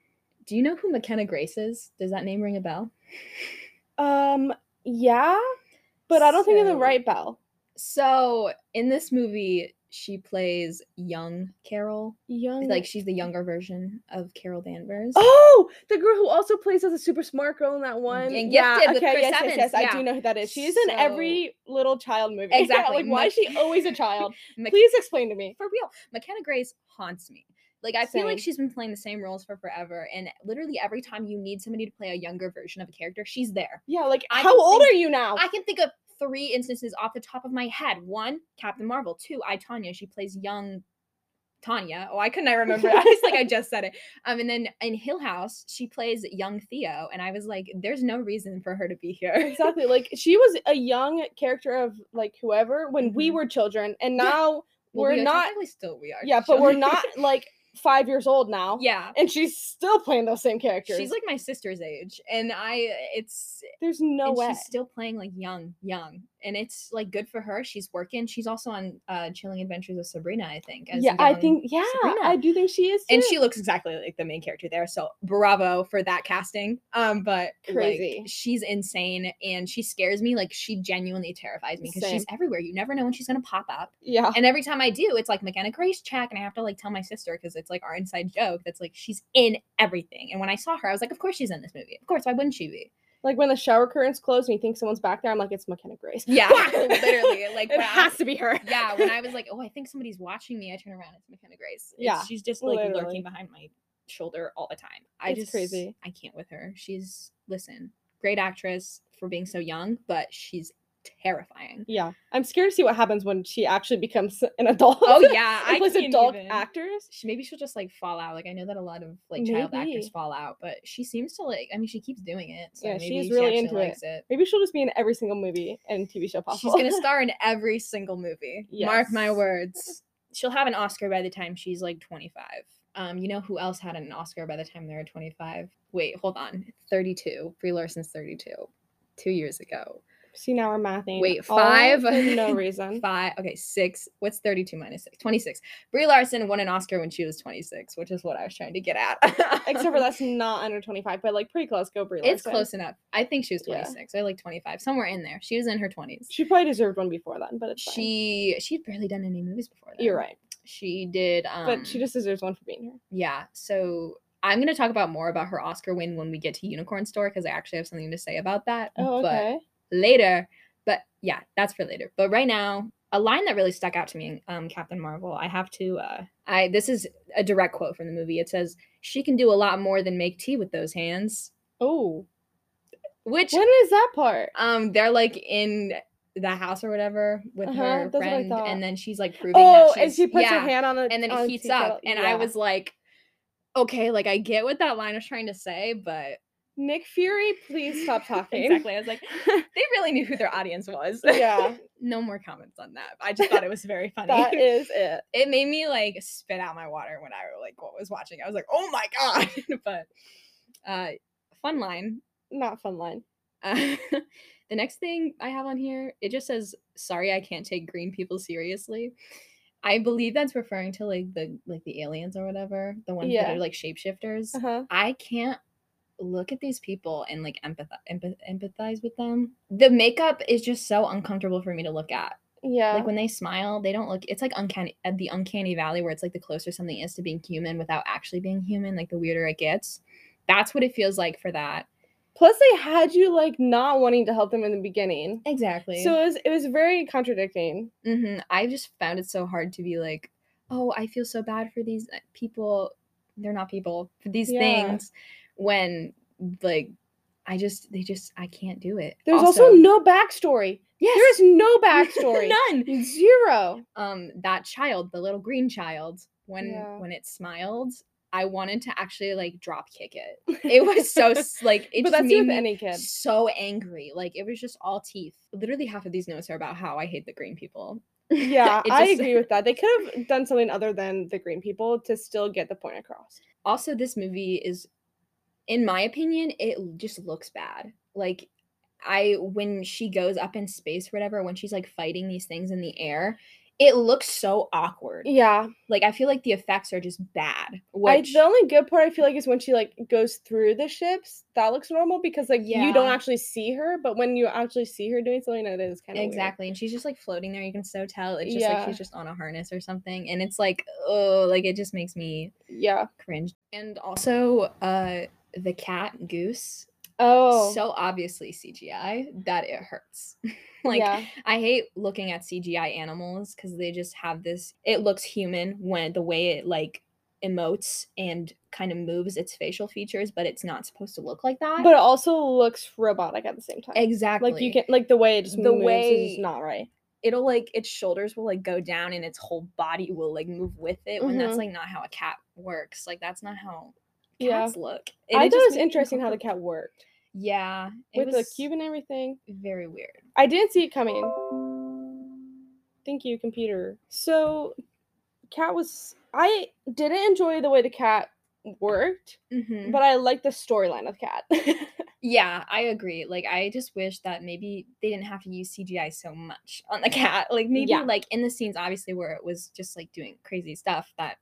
[SPEAKER 2] do you know who McKenna Grace is? Does that name ring a bell?
[SPEAKER 3] Um, yeah, but I don't think of the right bell.
[SPEAKER 2] So, in this movie, she plays young Carol.
[SPEAKER 3] Young,
[SPEAKER 2] Like she's the younger version of Carol Danvers.
[SPEAKER 3] oh, the girl who also plays as a super smart girl in that one.
[SPEAKER 2] And
[SPEAKER 3] yeah, okay, yes, yes,
[SPEAKER 2] Evans,
[SPEAKER 3] yes. I
[SPEAKER 2] yeah.
[SPEAKER 3] do know who that is. She's in every little child movie.
[SPEAKER 2] Exactly.
[SPEAKER 3] like, why is she always a child? Please explain to me.
[SPEAKER 2] for real. McKenna Grace haunts me. Like I feel like she's been playing the same roles for forever, and literally every time you need somebody to play a younger version of a character, she's there.
[SPEAKER 3] Yeah, like
[SPEAKER 2] I
[SPEAKER 3] how old
[SPEAKER 2] think-
[SPEAKER 3] are you now?
[SPEAKER 2] I can think of three instances off the top of my head. One, Captain Marvel. Two, I Tonya. She plays young Tonya. Oh, I couldn't I remember. I was like, I just said it. Um, and then in Hill House, she plays young Theo, and I was like, there's no reason for her to be here.
[SPEAKER 3] exactly. Like she was a young character of like whoever when we
[SPEAKER 2] Mhm.
[SPEAKER 3] were children, and now
[SPEAKER 2] Well,
[SPEAKER 3] we're
[SPEAKER 2] we
[SPEAKER 3] not.
[SPEAKER 2] still we are.
[SPEAKER 3] Yeah, but we're not like five years old now.
[SPEAKER 2] yeah.
[SPEAKER 3] and she's still playing those same characters.
[SPEAKER 2] She's like my sister's age, and I it's
[SPEAKER 3] there's no
[SPEAKER 2] and
[SPEAKER 3] way.
[SPEAKER 2] she's still playing like young, young, and it's like good for her. She's working. She's also on uh Chilling Adventures of Sabrina, I think. as
[SPEAKER 3] yeah, I think yeah,
[SPEAKER 2] Sabrina.
[SPEAKER 3] I do think she is.
[SPEAKER 2] and she looks exactly like the main character there. So bravo for that casting. Um, but
[SPEAKER 3] Crazy.
[SPEAKER 2] like, she's insane, and she scares me. Like she genuinely terrifies me because she's everywhere. You never know when she's gonna pop up.
[SPEAKER 3] yeah,
[SPEAKER 2] And every time I do, it's like McKenna Grace check, and I have to like tell my sister because it's like our inside joke. That's like she's in everything. And when I saw her, I was like, of course she's in this movie. Of course, why wouldn't she be?
[SPEAKER 3] Like when the shower curtains close and you think someone's back there, I'm like, it's McKenna Grace.
[SPEAKER 2] Yeah, literally. Like
[SPEAKER 3] it
[SPEAKER 2] I-
[SPEAKER 3] has to be her.
[SPEAKER 2] yeah, when I was like, oh, I think somebody's watching me, I turn around, it's McKenna Grace. It's-
[SPEAKER 3] Yeah,
[SPEAKER 2] she's just like
[SPEAKER 3] literally.
[SPEAKER 2] lurking behind my shoulder all the time. I
[SPEAKER 3] It's
[SPEAKER 2] just
[SPEAKER 3] crazy.
[SPEAKER 2] I can't with her. She's listen, great actress for being so young, but she's terrifying.
[SPEAKER 3] yeah, I'm scared to see what happens when she actually becomes an adult.
[SPEAKER 2] Oh yeah, I
[SPEAKER 3] plays adult
[SPEAKER 2] even.
[SPEAKER 3] actors.
[SPEAKER 2] She maybe she'll just like fall out. Like I know that a lot of like child actors fall out, but she seems to like. I mean, she keeps doing it. So
[SPEAKER 3] Yeah,
[SPEAKER 2] maybe
[SPEAKER 3] she's really
[SPEAKER 2] actually
[SPEAKER 3] into it.
[SPEAKER 2] it.
[SPEAKER 3] Maybe she'll just be in every single movie and TV show possible.
[SPEAKER 2] She's gonna star in every single movie. Mark my words. She'll have an Oscar by the time she's like 25. Um, you know who else had an Oscar by the time they were 25? Wait, hold on. 32. Brie Larson's 32. Two years ago.
[SPEAKER 3] See now we're mathing.
[SPEAKER 2] Wait,
[SPEAKER 3] all
[SPEAKER 2] five?
[SPEAKER 3] for no reason.
[SPEAKER 2] Five. Okay, six. What's 32 minus six? 26. Brie Larson won an Oscar when she was 26, which is what I was trying to get at.
[SPEAKER 3] Except for that's not under 25, but like pretty close. Go Brie
[SPEAKER 2] It's close enough. I think she was
[SPEAKER 3] Yeah.
[SPEAKER 2] 26. I like 25. Somewhere in there. She was in her 20s.
[SPEAKER 3] She probably deserved one before then, but it's fine.
[SPEAKER 2] She she'd barely done any movies before that.
[SPEAKER 3] You're right,
[SPEAKER 2] She did um
[SPEAKER 3] but she just deserves one for being here.
[SPEAKER 2] yeah so i'm going to talk about more about her oscar win when we get to unicorn store because i actually have something to say about that
[SPEAKER 3] Oh, okay.
[SPEAKER 2] Later but yeah that's for later. But right now a line that really stuck out to me um, captain marvel i have to uh i this is a direct quote from the movie. It says she can do a lot more than make tea with those hands.
[SPEAKER 3] Oh,
[SPEAKER 2] which
[SPEAKER 3] when is that part?
[SPEAKER 2] um they're like in the house or whatever with
[SPEAKER 3] Uh-huh,
[SPEAKER 2] her
[SPEAKER 3] what
[SPEAKER 2] friend and then she's like proving
[SPEAKER 3] Oh,
[SPEAKER 2] that
[SPEAKER 3] and she puts
[SPEAKER 2] yeah.
[SPEAKER 3] her hand on the
[SPEAKER 2] and then it heats up and i was like okay like i get what that line is trying to say but
[SPEAKER 3] Nick Fury, please stop talking.
[SPEAKER 2] exactly i was like they really knew who their audience was
[SPEAKER 3] Yeah.
[SPEAKER 2] no more comments on that i just thought it was very funny
[SPEAKER 3] that is it.
[SPEAKER 2] it made me like spit out my water when i like was watching i was like oh my god but uh fun line
[SPEAKER 3] Not fun line.
[SPEAKER 2] uh, the next thing I have on here, it just says, "Sorry, I can't take green people seriously." I believe that's referring to like the like the aliens or whatever, the ones that are like shapeshifters.
[SPEAKER 3] Uh huh.
[SPEAKER 2] I can't look at these people and like empathize empath- empathize with them. The makeup is just so uncomfortable for me to look at.
[SPEAKER 3] Yeah.
[SPEAKER 2] Like when they smile, they don't look. It's like uncanny at the uncanny valley where it's like the closer something is to being human without actually being human. Like the weirder it gets. That's what it feels like for that.
[SPEAKER 3] Plus, they had you like not wanting to help them in the beginning.
[SPEAKER 2] Exactly.
[SPEAKER 3] So it was it was very contradicting.
[SPEAKER 2] hmm I just found it so hard to be like, oh, I feel so bad for these uh, people. They're not people for these
[SPEAKER 3] Yeah.
[SPEAKER 2] things. When like, I just they just I can't do it.
[SPEAKER 3] There's also, no backstory.
[SPEAKER 2] yes,
[SPEAKER 3] There is no backstory.
[SPEAKER 2] none.
[SPEAKER 3] Zero.
[SPEAKER 2] Um, that child, the little green child, when
[SPEAKER 3] Yeah.
[SPEAKER 2] when it smiled, I wanted to actually like drop kick it. It was so like it
[SPEAKER 3] but
[SPEAKER 2] just made me
[SPEAKER 3] any kid.
[SPEAKER 2] so angry. Like it was just all teeth. Literally half of these notes are about how I hate the green people.
[SPEAKER 3] Yeah,
[SPEAKER 2] It
[SPEAKER 3] I agree with that. They could have done something other than the green people to still get the point across.
[SPEAKER 2] also this movie is in my opinion, it just looks bad. Like I when she goes up in space or whatever, when she's like fighting these things in the air, it looks so awkward.
[SPEAKER 3] Yeah.
[SPEAKER 2] Like I feel like the effects are just bad.
[SPEAKER 3] I, the only good part I feel like is when she like goes through the ships. That looks normal because like yeah. you don't actually see her, but when you actually see her doing something, it is kind of
[SPEAKER 2] exactly, and she's just like floating there. You can so tell it's just
[SPEAKER 3] Yeah.
[SPEAKER 2] like she's just on a harness or something, and it's like oh, like it just makes me
[SPEAKER 3] Yeah.
[SPEAKER 2] cringe. And also, uh, the cat goose,
[SPEAKER 3] Oh.
[SPEAKER 2] so obviously CGI that it hurts. like
[SPEAKER 3] yeah.
[SPEAKER 2] I hate looking at CGI animals because they just have this. It looks human when the way it like emotes and kind of moves its facial features, but it's not supposed to look like that.
[SPEAKER 3] But it also looks robotic at the same time.
[SPEAKER 2] exactly,
[SPEAKER 3] Like you can like the way it just
[SPEAKER 2] The
[SPEAKER 3] moves
[SPEAKER 2] way-
[SPEAKER 3] is not right.
[SPEAKER 2] it'll like its shoulders will like go down and its whole body will like move with it when that's
[SPEAKER 3] Mhm.
[SPEAKER 2] like not how a cat works. Like that's not how
[SPEAKER 3] Yeah.
[SPEAKER 2] cats look.
[SPEAKER 3] I
[SPEAKER 2] And
[SPEAKER 3] thought
[SPEAKER 2] it
[SPEAKER 3] was interesting how the cat worked
[SPEAKER 2] Yeah, it
[SPEAKER 3] with the cube and everything.
[SPEAKER 2] very weird.
[SPEAKER 3] I didn't see it coming. Thank you, computer. So, cat was. I didn't enjoy the way the cat worked,
[SPEAKER 2] Mhm.
[SPEAKER 3] but I like the storyline of cat.
[SPEAKER 2] Yeah, I agree. Like I just wish that maybe they didn't have to use CGI so much on the cat. Like maybe
[SPEAKER 3] Yeah.
[SPEAKER 2] like in the scenes obviously where it was just like doing crazy stuff that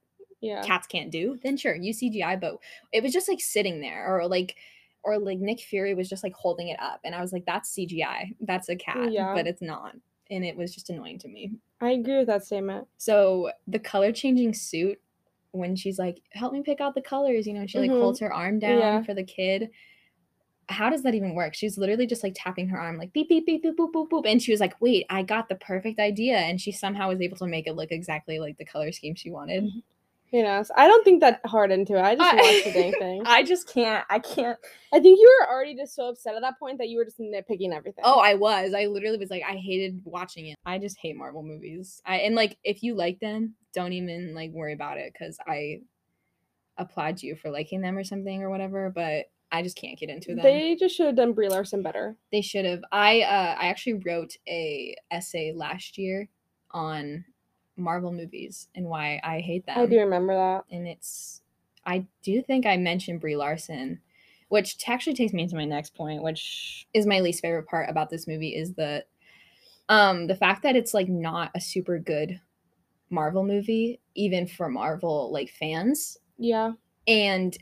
[SPEAKER 3] yeah.
[SPEAKER 2] cats can't do, then sure, use CGI, but it was just like sitting there or like or like Nick Fury was just like holding it up and I was like that's CGI. That's a cat,
[SPEAKER 3] Yeah.
[SPEAKER 2] but it's not. And it was just annoying to me.
[SPEAKER 3] I agree with that statement.
[SPEAKER 2] So the color changing suit when she's like, "Help me pick out the colors," you know, and she like
[SPEAKER 3] Mhm.
[SPEAKER 2] holds her arm down
[SPEAKER 3] Yeah.
[SPEAKER 2] for the kid. How does that even work? She's literally just like tapping her arm, like beep beep beep boop boop boop boop, and she was like, "Wait, I got the perfect idea," and she somehow was able to make it look exactly like the color scheme she wanted.
[SPEAKER 3] You know, so I don't think that hard into it. I just
[SPEAKER 2] I-
[SPEAKER 3] watched the dang thing.
[SPEAKER 2] I just can't. I can't.
[SPEAKER 3] I think you were already just so upset at that point that you were just nitpicking everything.
[SPEAKER 2] Oh, I was. I literally was like, I hated watching it. I just hate Marvel movies. I and like if you like them, don't even like worry about it because I applaud you for liking them or something or whatever. But I just can't get into them.
[SPEAKER 3] they just should have done Brie Larson better.
[SPEAKER 2] They should have. I uh I actually wrote a essay last year on Marvel movies and why I hate them.
[SPEAKER 3] I do remember that.
[SPEAKER 2] And it's I do think I mentioned Brie Larson, which actually takes me into my next point, which is my least favorite part about this movie is the um the fact that it's like not a super good Marvel movie, even for Marvel like fans.
[SPEAKER 3] Yeah.
[SPEAKER 2] And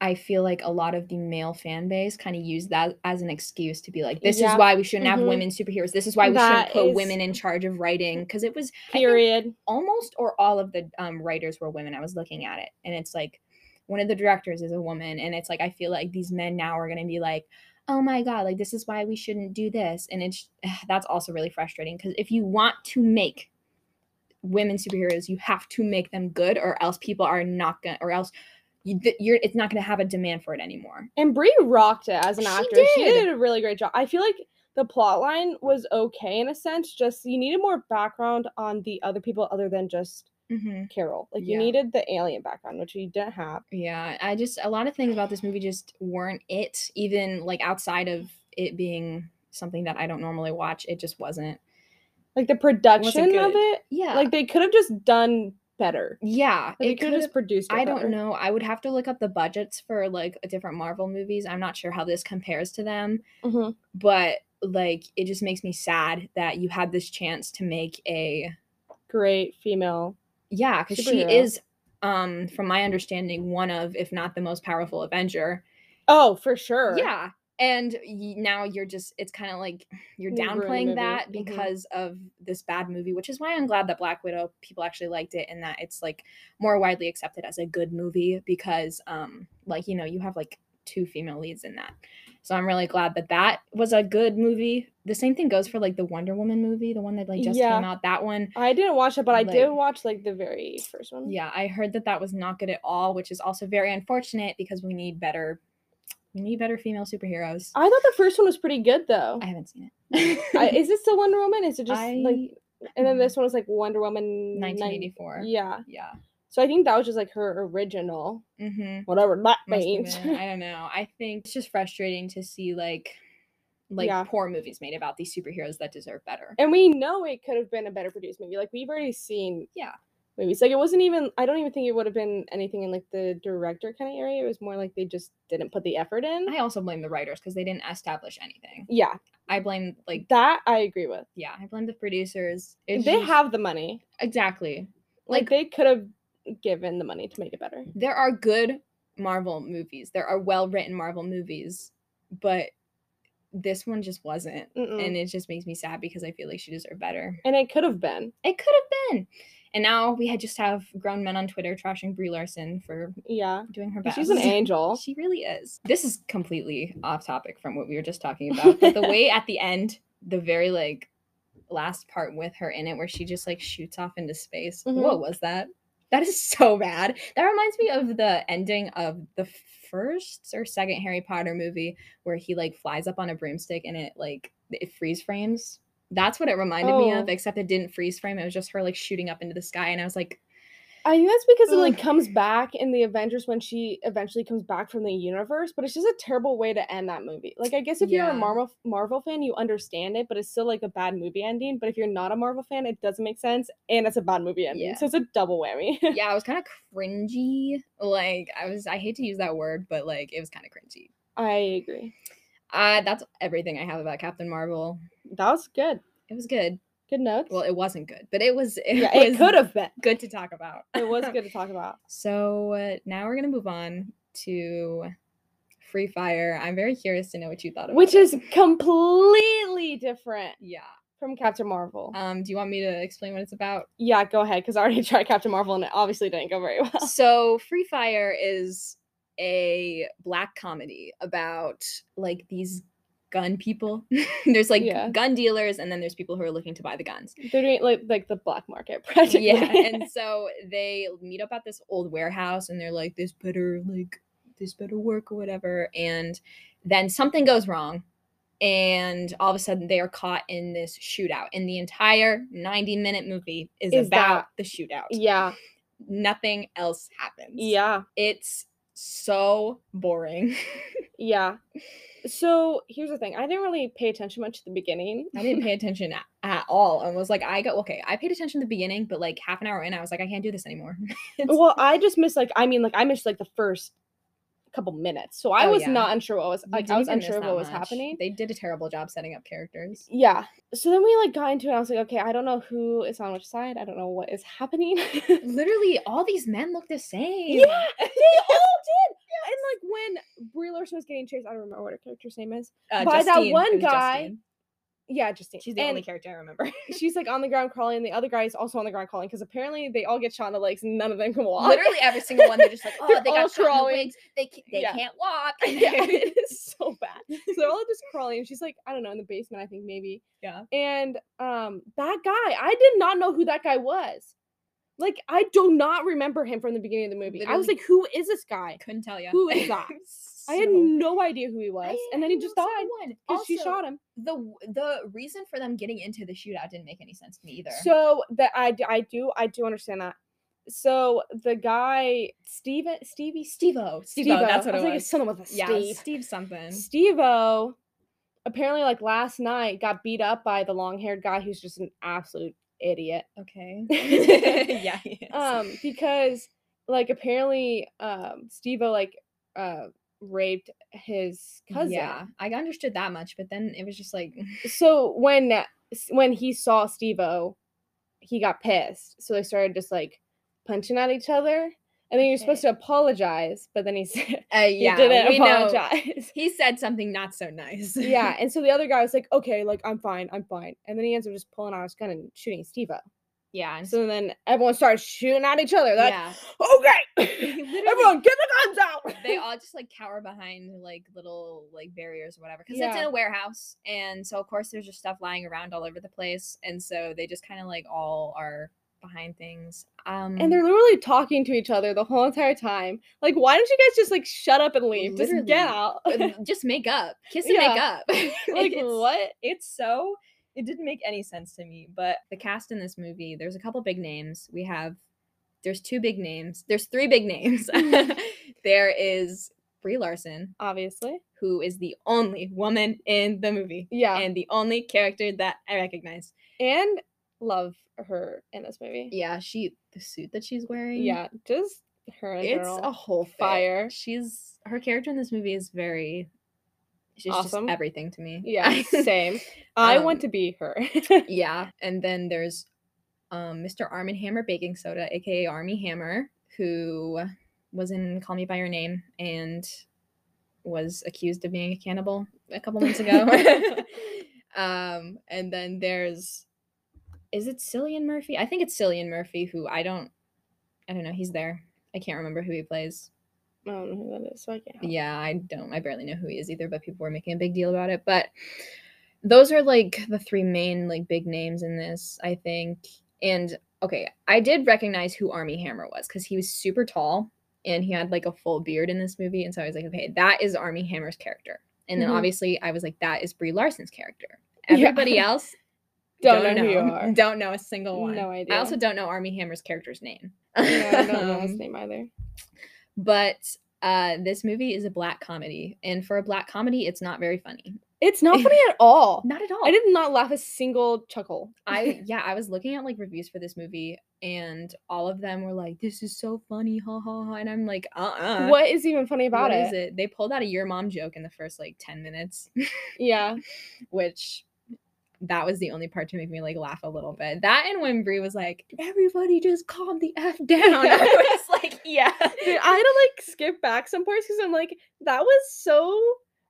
[SPEAKER 2] I feel like a lot of the male fan base kind of use that as an excuse to be like, this is why we shouldn't have
[SPEAKER 3] Mhm.
[SPEAKER 2] women superheroes. This is why we
[SPEAKER 3] That
[SPEAKER 2] shouldn't put women in charge of writing. Because it was
[SPEAKER 3] Period.
[SPEAKER 2] almost or all of the um, writers were women. I was looking at it, and it's like one of the directors is a woman, and it's like I feel like these men now are gonna be like, oh my god, like this is why we shouldn't do this, and it's that's also really frustrating because if you want to make women superheroes, you have to make them good, or else people are not gonna, or else you, you're it's not gonna have a demand for it anymore.
[SPEAKER 3] And Brie rocked it as an
[SPEAKER 2] She
[SPEAKER 3] actress. She
[SPEAKER 2] did.
[SPEAKER 3] did a really great job. I feel like the plot line was okay in a sense. Just you needed more background on the other people other than just
[SPEAKER 2] Mm-hmm.
[SPEAKER 3] Carol. Like
[SPEAKER 2] Yeah.
[SPEAKER 3] you needed the alien background, which you didn't have.
[SPEAKER 2] Yeah, I just a lot of things about this movie just weren't it. Even like outside of it being something that I don't normally watch, it just wasn't.
[SPEAKER 3] Like the production of it,
[SPEAKER 2] Yeah,
[SPEAKER 3] like they could have just done better.
[SPEAKER 2] yeah,
[SPEAKER 3] Like,
[SPEAKER 2] it
[SPEAKER 3] could have produced.
[SPEAKER 2] I don't know. I would have to look up the budgets for like a different Marvel movies. I'm not sure how this compares to them,
[SPEAKER 3] Mhm.
[SPEAKER 2] but like it just makes me sad that you had this chance to make a
[SPEAKER 3] Great female.
[SPEAKER 2] yeah, because she is, um, from my understanding, one of if not the most powerful Avenger.
[SPEAKER 3] Oh, for sure.
[SPEAKER 2] Yeah. And now you're just, it's kind of like you're
[SPEAKER 3] You ruined the
[SPEAKER 2] downplaying that
[SPEAKER 3] Mhm.
[SPEAKER 2] because of this bad movie, which is why I'm glad that Black Widow people actually liked it and that it's like more widely accepted as a good movie because, um, like, you know, you have like two female leads in that. So I'm really glad that that was a good movie. The same thing goes for like the Wonder Woman movie, the one that like just
[SPEAKER 3] Yeah.
[SPEAKER 2] came out. That one,
[SPEAKER 3] I didn't watch it, but I did watch like the very first one.
[SPEAKER 2] yeah, I heard that that was not good at all, which is also very unfortunate because we need better, we need better female superheroes.
[SPEAKER 3] I thought the first one was pretty good though.
[SPEAKER 2] I haven't seen it.
[SPEAKER 3] I, is it still Wonder Woman? Is it just
[SPEAKER 2] I
[SPEAKER 3] like? And then this one was like Wonder Woman. nine-
[SPEAKER 2] 1984.
[SPEAKER 3] Yeah.
[SPEAKER 2] Yeah.
[SPEAKER 3] So I think that was just like her original,
[SPEAKER 2] Mm-hmm.
[SPEAKER 3] whatever that
[SPEAKER 2] Must
[SPEAKER 3] means.
[SPEAKER 2] I don't know. I think it's just frustrating to see like like
[SPEAKER 3] Yeah.
[SPEAKER 2] poor movies made about these superheroes that deserve better.
[SPEAKER 3] and we know it could have been a better produced movie. Like we've already seen
[SPEAKER 2] Yeah.
[SPEAKER 3] Movies. Like it wasn't even I don't even think it would have been anything in like the director kind of area. It was more like they just didn't put the effort in.
[SPEAKER 2] I also blame the writers because they didn't establish anything.
[SPEAKER 3] yeah,
[SPEAKER 2] I blame like
[SPEAKER 3] that I agree with.
[SPEAKER 2] yeah, I blame the producers. It's
[SPEAKER 3] they
[SPEAKER 2] just-
[SPEAKER 3] have the money.
[SPEAKER 2] exactly.
[SPEAKER 3] Like,
[SPEAKER 2] Like-
[SPEAKER 3] they could have given the money to make it better.
[SPEAKER 2] There are good Marvel movies. There are well written Marvel movies, but this one just wasn't.
[SPEAKER 3] Mm-mm.
[SPEAKER 2] And it just makes me sad because I feel like she deserved better.
[SPEAKER 3] And it could have been.
[SPEAKER 2] It could have been. And now we had just have grown men on Twitter trashing Brie Larson for
[SPEAKER 3] Yeah.
[SPEAKER 2] doing her best.
[SPEAKER 3] She's an angel.
[SPEAKER 2] She really is. This is completely off topic from what we were just talking about. But the way at the end, the very like last part with her in it, where she just like shoots off into space.
[SPEAKER 3] Mhm.
[SPEAKER 2] What was that? That is so bad. That reminds me of the ending of the first or second Harry Potter movie where he like flies up on a broomstick and it like it freeze frames. That's what it reminded me of,
[SPEAKER 3] Oh.
[SPEAKER 2] except it didn't freeze frame. It was just her like shooting up into the sky, and I was like,
[SPEAKER 3] I think that's because it like comes back in the Avengers when she eventually comes back from the universe, but it's just a terrible way to end that movie. Like I guess if you're a Marvel Marvel fan, you understand it, but it's still like a bad movie ending. But if you're not a Marvel fan, it doesn't make sense, and it's a bad movie ending.
[SPEAKER 2] Yeah.
[SPEAKER 3] So it's a double whammy.
[SPEAKER 2] yeah, I was kind of cringy. Like I was, I hate to use that word, but like it was kind of cringy.
[SPEAKER 3] I agree.
[SPEAKER 2] Uh, that's everything I have about Captain Marvel.
[SPEAKER 3] That was good.
[SPEAKER 2] It was good.
[SPEAKER 3] Good notes.
[SPEAKER 2] Well, it wasn't good, but it was. It
[SPEAKER 3] yeah, it could have been.
[SPEAKER 2] good to talk about.
[SPEAKER 3] It was good to talk about.
[SPEAKER 2] So uh, now we're gonna move on to Free Fire. I'm very curious to know what you thought of
[SPEAKER 3] Which
[SPEAKER 2] it.
[SPEAKER 3] is completely different
[SPEAKER 2] yeah.
[SPEAKER 3] from Captain Marvel.
[SPEAKER 2] Um, do you want me to explain what it's about?
[SPEAKER 3] yeah, go ahead, because I already tried Captain Marvel and it obviously didn't go very well.
[SPEAKER 2] so Free Fire is a black comedy about like these gun people. there's like
[SPEAKER 3] Yeah.
[SPEAKER 2] gun dealers and then there's people who are looking to buy the guns.
[SPEAKER 3] They're doing like like the black market.
[SPEAKER 2] Yeah, and so they meet up at this old warehouse and they're like this better like this better work or whatever and then something goes wrong and all of a sudden they are caught in this shootout and the entire 90 minute movie is,
[SPEAKER 3] Is
[SPEAKER 2] about the shootout
[SPEAKER 3] yeah,
[SPEAKER 2] nothing else happens
[SPEAKER 3] yeah,
[SPEAKER 2] it's so boring
[SPEAKER 3] yeah. So here's the thing: I didn't really pay attention much at the beginning.
[SPEAKER 2] i didn't pay attention at, at all and was like i go okay i paid attention at the beginning but like half an hour in i was like i can't do this anymore
[SPEAKER 3] Well, I just missed like I mean like I missed like the first couple minutes, so I
[SPEAKER 2] Oh,
[SPEAKER 3] was
[SPEAKER 2] yeah.
[SPEAKER 3] not unsure what was like I was unsure what was
[SPEAKER 2] much.
[SPEAKER 3] happening.
[SPEAKER 2] they did a terrible job setting up characters
[SPEAKER 3] Yeah. So then we like got into it. I was like, okay, I don't know who is on which side. I don't know what is happening.
[SPEAKER 2] literally all these men look the same.
[SPEAKER 3] Yeah, they all did. And like when Brie Larson was getting chased, I don't remember what her character's name is.
[SPEAKER 2] Uh,
[SPEAKER 3] by that one guy,
[SPEAKER 2] Justine.
[SPEAKER 3] Yeah, Justine.
[SPEAKER 2] She's the
[SPEAKER 3] and
[SPEAKER 2] only character I remember.
[SPEAKER 3] she's like on the ground crawling, and the other guy is also on the ground crawling because apparently they all get shot in the legs and none of them can walk.
[SPEAKER 2] Literally every single one. They're just like, oh,
[SPEAKER 3] They're
[SPEAKER 2] they
[SPEAKER 3] all
[SPEAKER 2] got shot in the
[SPEAKER 3] crawling.
[SPEAKER 2] legs. They they
[SPEAKER 3] Yeah.
[SPEAKER 2] can't walk.
[SPEAKER 3] yeah, it is so bad. So they're all just crawling. and She's like, I don't know, in the basement, I think maybe.
[SPEAKER 2] yeah.
[SPEAKER 3] And um, that guy, I did not know who that guy was. Like, I do not remember him from the beginning of the movie. I was like, who is this guy?
[SPEAKER 2] Couldn't tell you.
[SPEAKER 3] Who is that? I had no idea who he was, and then he just died because she shot him.
[SPEAKER 2] The the reason for them getting into the shootout didn't make any sense to me either.
[SPEAKER 3] So that I, I do I do understand that. So the guy Steven Stevie
[SPEAKER 2] Steve-O. That's what
[SPEAKER 3] I
[SPEAKER 2] it
[SPEAKER 3] was like
[SPEAKER 2] was.
[SPEAKER 3] someone with a
[SPEAKER 2] yeah,
[SPEAKER 3] Steve.
[SPEAKER 2] Steve something.
[SPEAKER 3] Stevo apparently like last night got beat up by the long haired guy who's just an absolute idiot.
[SPEAKER 2] Okay. yeah. he is.
[SPEAKER 3] Um, because like apparently um Stevo like uh raped his cousin.
[SPEAKER 2] Yeah, I understood that much, but then it was just like,
[SPEAKER 3] So when when he saw Stevo, he got pissed. So they started just like punching at each other. And then you're supposed to apologize, but then he said
[SPEAKER 2] uh, yeah,
[SPEAKER 3] he didn't
[SPEAKER 2] we know.
[SPEAKER 3] apologize.
[SPEAKER 2] He said something not so nice.
[SPEAKER 3] yeah, and so the other guy was like, "Okay, like I'm fine, I'm fine," and then he ends up just pulling out his gun and shooting Steve O.
[SPEAKER 2] yeah, and
[SPEAKER 3] So then everyone starts shooting at each other. They're
[SPEAKER 2] yeah.
[SPEAKER 3] like, "Okay, everyone, get the guns out!"
[SPEAKER 2] they all just like cower behind like little like barriers or whatever because it's in a warehouse and so of course there's just stuff lying around all over the place and so they just kind of like all are behind things um
[SPEAKER 3] and they're literally talking to each other the whole entire time. Like, why don't you guys just like shut up and leave? Just get out.
[SPEAKER 2] just make up kiss and make up
[SPEAKER 3] like
[SPEAKER 2] It's-
[SPEAKER 3] what?
[SPEAKER 2] it's so it didn't make any sense to me but the cast in this movie there's a couple big names we have there's two big names there's three big names mm-hmm. there is brie larson
[SPEAKER 3] Obviously,
[SPEAKER 2] who is the only woman in the movie
[SPEAKER 3] yeah.
[SPEAKER 2] and the only character that i recognize
[SPEAKER 3] And love her in this movie.
[SPEAKER 2] Yeah, she the suit that she's wearing.
[SPEAKER 3] Yeah, just her
[SPEAKER 2] it's
[SPEAKER 3] girl.
[SPEAKER 2] a whole
[SPEAKER 3] fire.
[SPEAKER 2] She's her character in this movie is very. She's
[SPEAKER 3] Awesome.
[SPEAKER 2] just everything to me.
[SPEAKER 3] yeah, same. I want
[SPEAKER 2] Um,
[SPEAKER 3] to be her.
[SPEAKER 2] yeah, and then there's um, Mr. Arm and Hammer Baking Soda, aka Armie Hammer, who was in Call Me by Your Name and was accused of being a cannibal a couple months ago. um, and then there's is it Cillian Murphy? I think it's Cillian Murphy who I don't I don't know, he's there. I can't remember who he plays.
[SPEAKER 3] I don't know who that is, so I can't. help.
[SPEAKER 2] Yeah, I don't. I barely know who he is either, but people were making a big deal about it. But those are like the three main like big names in this, I think. And okay, I did recognize who Armie Hammer was because he was super tall and he had like a full beard in this movie. And so I was like, okay, that is Armie Hammer's character. And then
[SPEAKER 3] Mhm.
[SPEAKER 2] obviously I was like, that is Brie Larson's character.
[SPEAKER 3] Yeah.
[SPEAKER 2] Everybody else
[SPEAKER 3] Don't, know, who you are.
[SPEAKER 2] Don't know a single one.
[SPEAKER 3] No idea.
[SPEAKER 2] I also don't know Armie Hammer's character's name.
[SPEAKER 3] Yeah, I don't know his name either.
[SPEAKER 2] But uh this movie is a black comedy and for a black comedy it's not very funny
[SPEAKER 3] It's not funny at all.
[SPEAKER 2] not at all
[SPEAKER 3] I did not laugh a single chuckle.
[SPEAKER 2] i yeah i was looking at like reviews for this movie and all of them were like this is so funny ha ha ha and i'm like uh-uh
[SPEAKER 3] what is even funny about
[SPEAKER 2] what
[SPEAKER 3] it?
[SPEAKER 2] is it they pulled out a your mom joke in the first like 10 minutes
[SPEAKER 3] Yeah.
[SPEAKER 2] which that was the only part to make me like laugh a little bit that and when brie was like everybody just calm the f down i was like yeah
[SPEAKER 3] Dude, I had to like skip back some parts because I'm like, that was so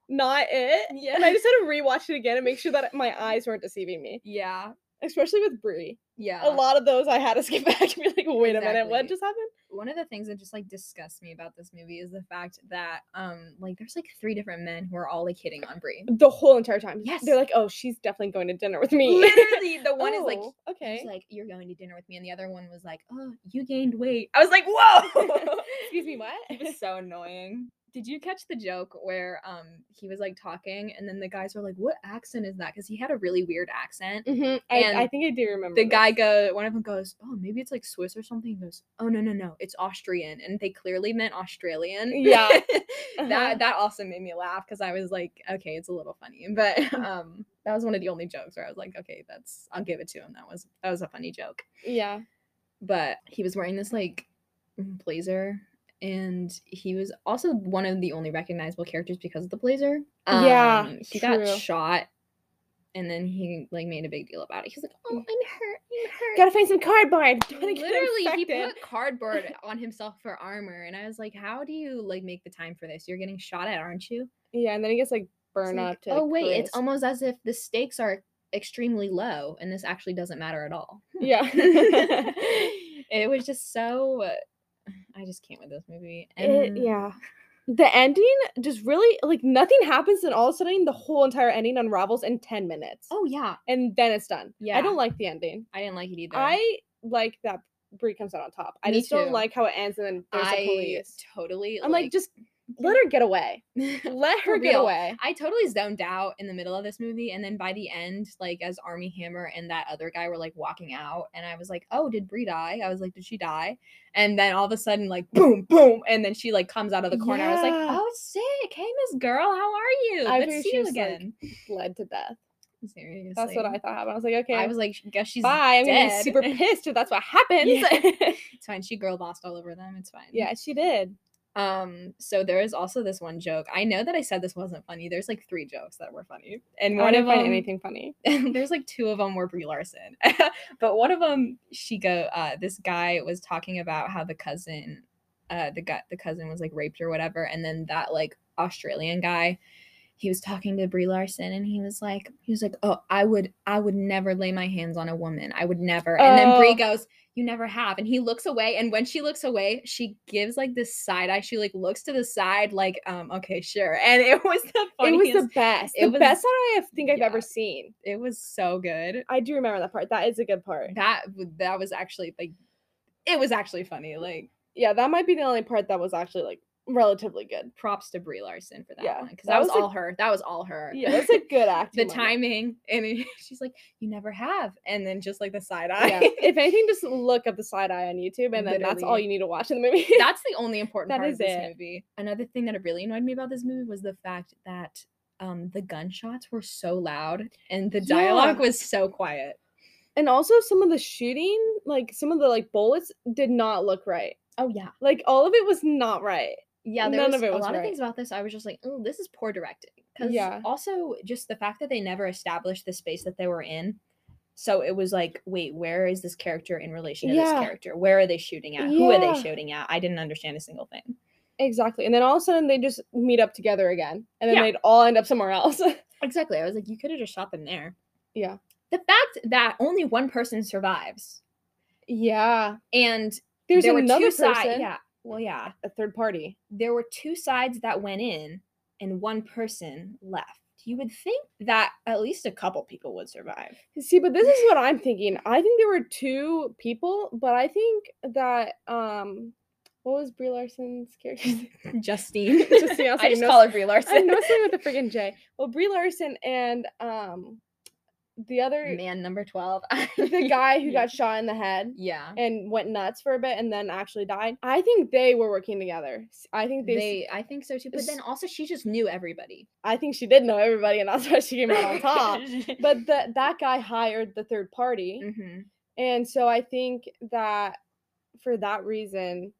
[SPEAKER 3] not it.
[SPEAKER 2] Yeah.
[SPEAKER 3] And I just had to rewatch it again and make sure that my eyes weren't deceiving me.
[SPEAKER 2] yeah
[SPEAKER 3] Especially with Brie.
[SPEAKER 2] yeah
[SPEAKER 3] A lot of those I had to skip back and be like, wait a minute, what just happened?
[SPEAKER 2] One of the things that just like disgusts me about this movie is the fact that um like there's like three different men who are all like hitting on Brie.
[SPEAKER 3] The whole entire time.
[SPEAKER 2] Yes.
[SPEAKER 3] They're like, oh, she's definitely going to dinner with me.
[SPEAKER 2] Literally, the one is like
[SPEAKER 3] Oh, okay.
[SPEAKER 2] like you're going to dinner with me, and the other one was like, oh, you gained weight. I was like, whoa.
[SPEAKER 3] Excuse me, what?
[SPEAKER 2] It was so annoying. Did you catch the joke where um he was like talking, and then the guys were like, what accent is that? Because he had a really weird accent.
[SPEAKER 3] Mhm, I, I think I do remember.
[SPEAKER 2] the guy go one of them goes oh maybe it's like swiss or something he goes oh no no no it's austrian and they clearly meant australian
[SPEAKER 3] Yeah. Uh-huh.
[SPEAKER 2] that that also made me laugh because i was like okay it's a little funny but um that was one of the only jokes where i was like okay that's i'll give it to him that was that was a funny joke
[SPEAKER 3] Yeah.
[SPEAKER 2] but he was wearing this like blazer and he was also one of the only recognizable characters because of the blazer.
[SPEAKER 3] Yeah,
[SPEAKER 2] Um, he got shot and then he like made a big deal about it. He's like oh i'm hurt i'm hurt.
[SPEAKER 3] Gotta find some cardboard. Don't wanna get
[SPEAKER 2] literally he put cardboard on himself for armor and i was like how do you like make the time for this? You're getting shot at aren't you?
[SPEAKER 3] Yeah, and then he gets like burned
[SPEAKER 2] like,
[SPEAKER 3] up to.
[SPEAKER 2] oh
[SPEAKER 3] like,
[SPEAKER 2] wait it's almost as if the stakes are extremely low and this actually doesn't matter at all.
[SPEAKER 3] Yeah.
[SPEAKER 2] it was just so i just can't with this movie
[SPEAKER 3] It- yeah. The ending just really like nothing happens, and all of a sudden the whole entire ending unravels in ten minutes,
[SPEAKER 2] oh yeah
[SPEAKER 3] and then it's done.
[SPEAKER 2] Yeah, I
[SPEAKER 3] don't like the ending.
[SPEAKER 2] i didn't like it either
[SPEAKER 3] I like that Brie comes out on top. I
[SPEAKER 2] Me
[SPEAKER 3] just don't like how it ends, and then there's
[SPEAKER 2] I
[SPEAKER 3] the police.
[SPEAKER 2] totally
[SPEAKER 3] I'm like, just let her get away. Let her get away.
[SPEAKER 2] I totally zoned out in the middle of this movie, and then by the end, like as Armie Hammer and that other guy were like walking out, and I was like, "Oh, did Brie die?" I was like, "Did she die?" And then all of a sudden, like boom, boom, and then she like comes out of the corner. I was like,
[SPEAKER 3] Yeah.
[SPEAKER 2] "Oh, sick! Hey, Miss Girl, how are you?
[SPEAKER 3] I
[SPEAKER 2] to see you
[SPEAKER 3] was, like,
[SPEAKER 2] again."
[SPEAKER 3] Bled to death.
[SPEAKER 2] Seriously,
[SPEAKER 3] That's what I thought happened. I was like, okay.
[SPEAKER 2] I was like, "Guess she's
[SPEAKER 3] bye. I'm
[SPEAKER 2] dead."
[SPEAKER 3] super pissed if that's what happens.
[SPEAKER 2] Yeah.
[SPEAKER 3] Yeah,
[SPEAKER 2] it's fine. She girl bossed all over them. It's fine.
[SPEAKER 3] Yeah, she did.
[SPEAKER 2] Um, so there is also this one joke. I know that I said this wasn't funny. There's like three jokes that were funny, and
[SPEAKER 3] I
[SPEAKER 2] one of
[SPEAKER 3] didn't find
[SPEAKER 2] them,
[SPEAKER 3] anything funny.
[SPEAKER 2] there's like two of them were Brie Larson, but one of them, she go, uh, this guy was talking about how the cousin, uh, the guy, the cousin was like raped or whatever, and then that like Australian guy, he was talking to Brie Larson, and he was like, he was like, oh, I would, I would never lay my hands on a woman, I would never, and then Brie
[SPEAKER 3] Oh.
[SPEAKER 2] goes. You never have. And he looks away. And when she looks away, she gives like this side eye. She like looks to the side, like, um, okay, sure. And it was the funniest.
[SPEAKER 3] It was the best.
[SPEAKER 2] it was
[SPEAKER 3] The
[SPEAKER 2] was-
[SPEAKER 3] best that I have- think I've
[SPEAKER 2] yeah.
[SPEAKER 3] ever seen.
[SPEAKER 2] it was so good.
[SPEAKER 3] I do remember that part. That is a good part.
[SPEAKER 2] That that was actually like it was actually funny. Like
[SPEAKER 3] Yeah, that might be the only part that was actually like relatively good.
[SPEAKER 2] props to Brie Larson for that
[SPEAKER 3] Yeah,
[SPEAKER 2] one. Because
[SPEAKER 3] that
[SPEAKER 2] that, was,
[SPEAKER 3] was a-
[SPEAKER 2] all her. That was all her.
[SPEAKER 3] Yeah, that's a good acting.
[SPEAKER 2] the
[SPEAKER 3] moment.
[SPEAKER 2] timing. And it- she's like, You never have. And then just like the side eye.
[SPEAKER 3] Yeah. if anything, just look up the side eye on YouTube, and then that's all you need to watch in the movie.
[SPEAKER 2] that's the only important
[SPEAKER 3] That
[SPEAKER 2] part
[SPEAKER 3] is
[SPEAKER 2] of this
[SPEAKER 3] it.
[SPEAKER 2] movie. Another thing that really annoyed me about this movie was the fact that um the gunshots were so loud and the dialogue
[SPEAKER 3] Yeah.
[SPEAKER 2] was so quiet.
[SPEAKER 3] and also some of the shooting, like some of the like bullets did not look right.
[SPEAKER 2] Oh yeah.
[SPEAKER 3] Like all of it was not right.
[SPEAKER 2] Yeah, there
[SPEAKER 3] None
[SPEAKER 2] was
[SPEAKER 3] of it
[SPEAKER 2] a
[SPEAKER 3] was
[SPEAKER 2] lot of things about this. I was just like, oh, this is poor directing. Because
[SPEAKER 3] Yeah.
[SPEAKER 2] also just the fact that they never established the space that they were in. So it was like, wait, where is this character in relation to
[SPEAKER 3] Yeah.
[SPEAKER 2] this character? Where are they shooting at? Who are they shooting at? I didn't understand a single thing.
[SPEAKER 3] Exactly. And then all of a sudden they just meet up together again. And then
[SPEAKER 2] Yeah.
[SPEAKER 3] they'd all end up somewhere else.
[SPEAKER 2] Exactly. I was like, you could have just shot them there.
[SPEAKER 3] yeah.
[SPEAKER 2] The fact that only one person survives
[SPEAKER 3] Yeah.
[SPEAKER 2] and
[SPEAKER 3] There's
[SPEAKER 2] there
[SPEAKER 3] another person,
[SPEAKER 2] sides. Yeah. Well, yeah.
[SPEAKER 3] a third party.
[SPEAKER 2] there were two sides that went in and one person left. You would think that at least a couple people would survive.
[SPEAKER 3] See, but this is what I'm thinking. I think there were two people, but I think that um what was Brie Larson's character?
[SPEAKER 2] Justine.
[SPEAKER 3] Justine, I
[SPEAKER 2] I just
[SPEAKER 3] no
[SPEAKER 2] call her Brie Larson.
[SPEAKER 3] I know something with the freaking J. Well, Brie Larson and um the other
[SPEAKER 2] Man number 12.
[SPEAKER 3] the guy who got shot in the head
[SPEAKER 2] Yeah.
[SPEAKER 3] and went nuts for a bit and then actually died. I think they were working together. i think they,
[SPEAKER 2] They, I think so too. But then also, she just knew everybody.
[SPEAKER 3] I think she did know everybody and that's why she came out on top. But that that guy hired the third party.
[SPEAKER 2] hmm
[SPEAKER 3] And so I think that for that reason,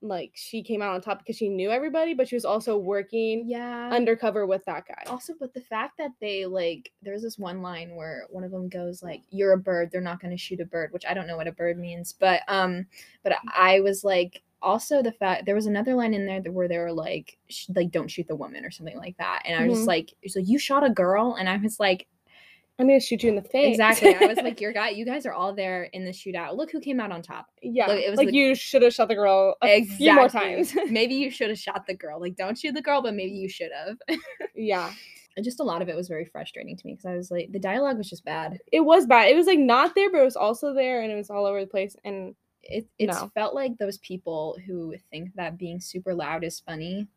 [SPEAKER 3] like she came out on top because she knew everybody, but she was also working
[SPEAKER 2] yeah.
[SPEAKER 3] undercover with that guy.
[SPEAKER 2] also, but the fact that they like, there's this one line where one of them goes like, "You're a bird. They're not going to shoot a bird," which I don't know what a bird means, but um, but I was like, also the fact there was another line in there that where they were like, sh- like don't shoot the woman or something like that, and I was
[SPEAKER 3] Mhm.
[SPEAKER 2] just like, it's like you shot a girl, and I was like,
[SPEAKER 3] I'm gonna shoot you in the face.
[SPEAKER 2] exactly. I was like, your guy, you guys are all there in the shootout. Look who came out on top.
[SPEAKER 3] yeah,
[SPEAKER 2] look, it was
[SPEAKER 3] like
[SPEAKER 2] the-
[SPEAKER 3] you should have shot the girl a few more times.
[SPEAKER 2] maybe you should have shot the girl. Like, don't shoot the girl, but maybe you should have.
[SPEAKER 3] yeah,
[SPEAKER 2] And just a lot of it was very frustrating to me because I was like, the dialogue was just bad.
[SPEAKER 3] it was bad. It was like not there, but it was also there, and it was all over the place. And
[SPEAKER 2] It it
[SPEAKER 3] No.
[SPEAKER 2] felt like those people who think that being super loud is funny,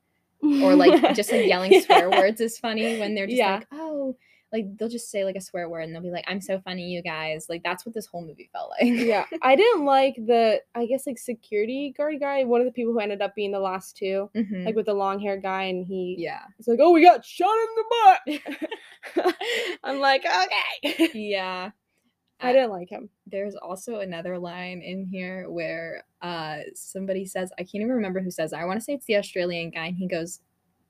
[SPEAKER 2] or like just like yelling swear words is funny when they're just
[SPEAKER 3] Yeah.
[SPEAKER 2] like, oh, like they'll just say like a swear word and they'll be like, I'm so funny, you guys. Like that's what this whole movie felt like.
[SPEAKER 3] yeah, I didn't like the I guess like security guard guy, one of the people who ended up being the last two,
[SPEAKER 2] Mhm.
[SPEAKER 3] like with the long hair guy, and he
[SPEAKER 2] yeah.
[SPEAKER 3] It's like, oh, we got shot in the butt. I'm like, okay.
[SPEAKER 2] Yeah.
[SPEAKER 3] I didn't like him.
[SPEAKER 2] there's also another line in here where uh somebody says i can't even remember who says it. i want to say it's the australian guy and he goes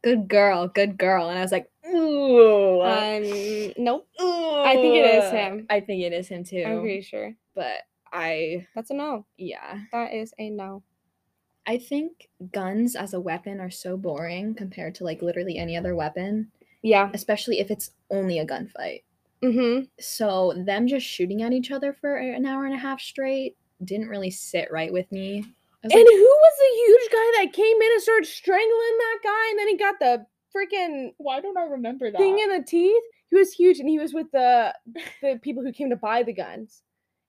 [SPEAKER 2] good girl good girl and i was like ooh
[SPEAKER 3] Um, nope. I think it is him.
[SPEAKER 2] i think it is him too
[SPEAKER 3] I'm pretty sure.
[SPEAKER 2] but i
[SPEAKER 3] That's a no.
[SPEAKER 2] yeah
[SPEAKER 3] That is a no.
[SPEAKER 2] i think guns as a weapon are so boring compared to like literally any other weapon
[SPEAKER 3] Yeah.
[SPEAKER 2] especially if it's only a gunfight
[SPEAKER 3] Mm-hmm.
[SPEAKER 2] so them just shooting at each other for an hour and a half straight didn't really sit right with me
[SPEAKER 3] And
[SPEAKER 2] like,
[SPEAKER 3] who was the huge guy that came in and started strangling that guy, and then he got the freaking
[SPEAKER 2] why don't i remember that
[SPEAKER 3] thing in the teeth? He was huge, and he was with the the people who came to buy the guns.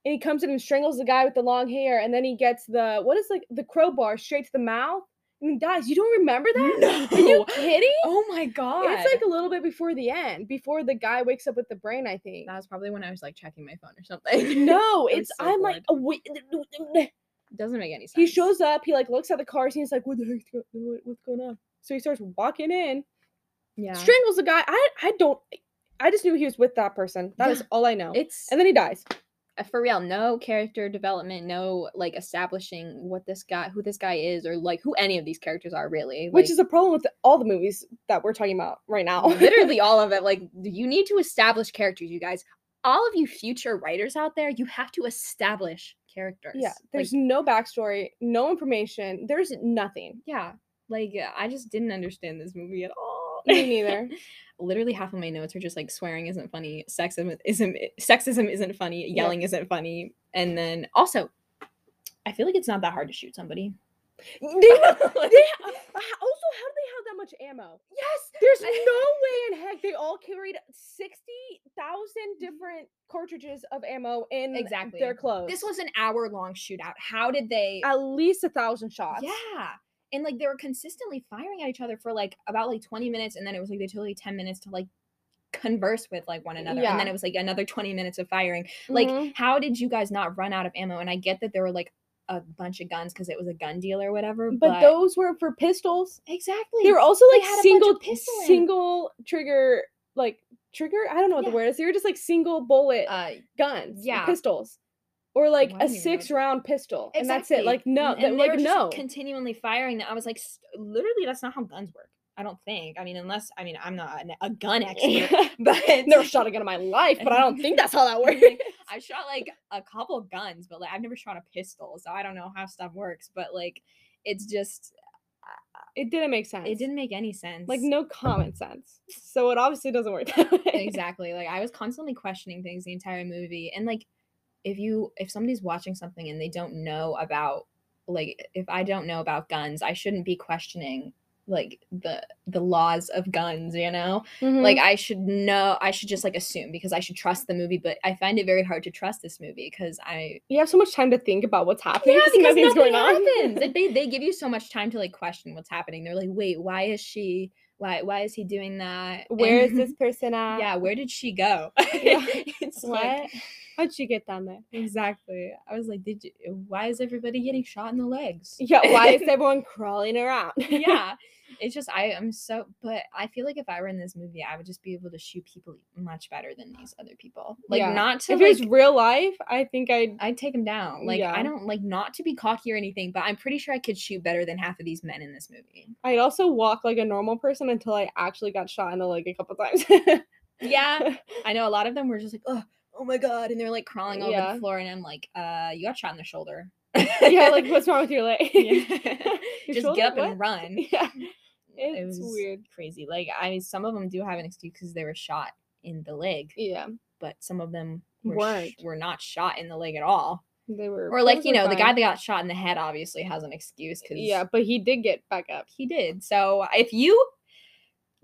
[SPEAKER 3] And he comes in and strangles the guy with the long hair, and then he gets the what is like the crowbar straight to the mouth, and he dies. You don't remember that? Are you
[SPEAKER 2] No.
[SPEAKER 3] kidding?
[SPEAKER 2] Oh my god.
[SPEAKER 3] It's like a little bit before the end, before the guy wakes up with the brain. I think.
[SPEAKER 2] that was probably when I was like checking my phone or something.
[SPEAKER 3] No, it's
[SPEAKER 2] so
[SPEAKER 3] I'm like, oh, wait.
[SPEAKER 2] Doesn't make any sense.
[SPEAKER 3] He shows up. He like looks at the cars. And he's like, what the heck's go- what's going on? So he starts walking in,
[SPEAKER 2] Yeah.
[SPEAKER 3] strangles the guy. I I don't. I just knew he was with that person. That is
[SPEAKER 2] Yeah.
[SPEAKER 3] all I know.
[SPEAKER 2] It's
[SPEAKER 3] and then he dies.
[SPEAKER 2] uh, for real, no character development, no like establishing what this guy, who this guy is, or like who any of these characters are really.
[SPEAKER 3] which is a problem with all the movies that we're talking about right now.
[SPEAKER 2] literally all of it. Like you need to establish characters, you guys. All of you future writers out there, you have to establish characters.
[SPEAKER 3] yeah,
[SPEAKER 2] Like,
[SPEAKER 3] there's no backstory, no information. There's nothing.
[SPEAKER 2] yeah, like uh, I just didn't understand this movie at all.
[SPEAKER 3] Me neither.
[SPEAKER 2] Literally half of my notes are just like swearing isn't funny, sexism isn't sexism isn't funny, yelling isn't funny, and then also, I feel like it's not that hard to shoot somebody.
[SPEAKER 3] they, they ha- also how do they have that much ammo?
[SPEAKER 2] yes,
[SPEAKER 3] There's no way in heck they all carried sixty thousand different cartridges of ammo in
[SPEAKER 2] Exactly.
[SPEAKER 3] their clothes.
[SPEAKER 2] this was an hour long shootout. How did they?
[SPEAKER 3] at least a thousand shots.
[SPEAKER 2] Yeah. And like they were consistently firing at each other for like about like 20 minutes and then it was like they took like 10 minutes to like converse with like one another and then it was like another 20 minutes of firing. Like
[SPEAKER 3] Mhm.
[SPEAKER 2] how did you guys not run out of ammo? And I get that there were like a bunch of guns because it was a gun deal or whatever.
[SPEAKER 3] but,
[SPEAKER 2] But,
[SPEAKER 3] those were for pistols.
[SPEAKER 2] exactly
[SPEAKER 3] They were also like single
[SPEAKER 2] of pistol ammo.
[SPEAKER 3] single trigger like trigger. I don't know what
[SPEAKER 2] Yeah.
[SPEAKER 3] the word is. They were just like single bullet
[SPEAKER 2] Uh,
[SPEAKER 3] guns,
[SPEAKER 2] yeah.
[SPEAKER 3] pistols, or like a
[SPEAKER 2] know
[SPEAKER 3] six round pistol, and that's it. Like no,
[SPEAKER 2] and
[SPEAKER 3] that-
[SPEAKER 2] they
[SPEAKER 3] like
[SPEAKER 2] were just
[SPEAKER 3] no.
[SPEAKER 2] continually firing. That I was like, literally, that's not how guns work. I don't think. I mean, unless I mean, I'm not an- a gun expert, but
[SPEAKER 3] Never shot a gun in my life, but I don't think that's how that works.
[SPEAKER 2] I shot like a couple guns, but like I've never shot a pistol, so I don't know how stuff works. But like, it's just uh, uh,
[SPEAKER 3] it didn't make sense.
[SPEAKER 2] it didn't make any sense.
[SPEAKER 3] like no common sense. So it obviously doesn't work that way.
[SPEAKER 2] exactly. Like I was constantly questioning things the entire movie, and like if you if somebody's watching something and they don't know about like if I don't know about guns, I shouldn't be questioning like the the laws of guns you know
[SPEAKER 3] Mhm.
[SPEAKER 2] like i should know i should just like assume because i should trust the movie but i find it very hard to trust this movie because i
[SPEAKER 3] you have so much time to think about what's happening.
[SPEAKER 2] yeah,
[SPEAKER 3] 'cause
[SPEAKER 2] because
[SPEAKER 3] nothing's
[SPEAKER 2] nothing
[SPEAKER 3] going on.
[SPEAKER 2] happens. Like they, they give you so much time to like question what's happening. They're like, wait, why is she? Why why is he doing that?
[SPEAKER 3] Where is
[SPEAKER 2] And-
[SPEAKER 3] this person at?
[SPEAKER 2] Yeah, where did she go?
[SPEAKER 3] Yeah.
[SPEAKER 2] it's
[SPEAKER 3] What?
[SPEAKER 2] like
[SPEAKER 3] How'd she get down there?
[SPEAKER 2] exactly. I was like, did you? Why is everybody getting shot in the legs?
[SPEAKER 3] Yeah, why is everyone crawling around?
[SPEAKER 2] yeah. It's just I am so, but I feel like if I were in this movie, I would just be able to shoot people much better than these other people. Like
[SPEAKER 3] Yeah.
[SPEAKER 2] not to
[SPEAKER 3] if
[SPEAKER 2] like
[SPEAKER 3] it was real life, I think I'd
[SPEAKER 2] I'd take him down. Like
[SPEAKER 3] Yeah.
[SPEAKER 2] I don't like not to be cocky or anything, but I'm pretty sure I could shoot better than half of these men in this movie.
[SPEAKER 3] I'd also walk like a normal person until I actually got shot in the leg a couple times.
[SPEAKER 2] Yeah, I know a lot of them were just like, oh, oh my god, and they're like crawling over
[SPEAKER 3] Yeah.
[SPEAKER 2] the floor, and I'm like, uh, you got shot in the shoulder.
[SPEAKER 3] yeah, like what's wrong with your leg?
[SPEAKER 2] Yeah.
[SPEAKER 3] Your
[SPEAKER 2] just get up and run.
[SPEAKER 3] Yeah.
[SPEAKER 2] it
[SPEAKER 3] It's
[SPEAKER 2] was
[SPEAKER 3] weird.
[SPEAKER 2] crazy. Like I mean, some of them do have an excuse because they were shot in the leg,
[SPEAKER 3] Yeah.
[SPEAKER 2] but some of them were, sh-
[SPEAKER 3] Weren't.
[SPEAKER 2] shot in the leg at all.
[SPEAKER 3] They were
[SPEAKER 2] Or like you know, the guy that got shot in the head obviously has an excuse because
[SPEAKER 3] Yeah, but he did get back up.
[SPEAKER 2] he did. So if you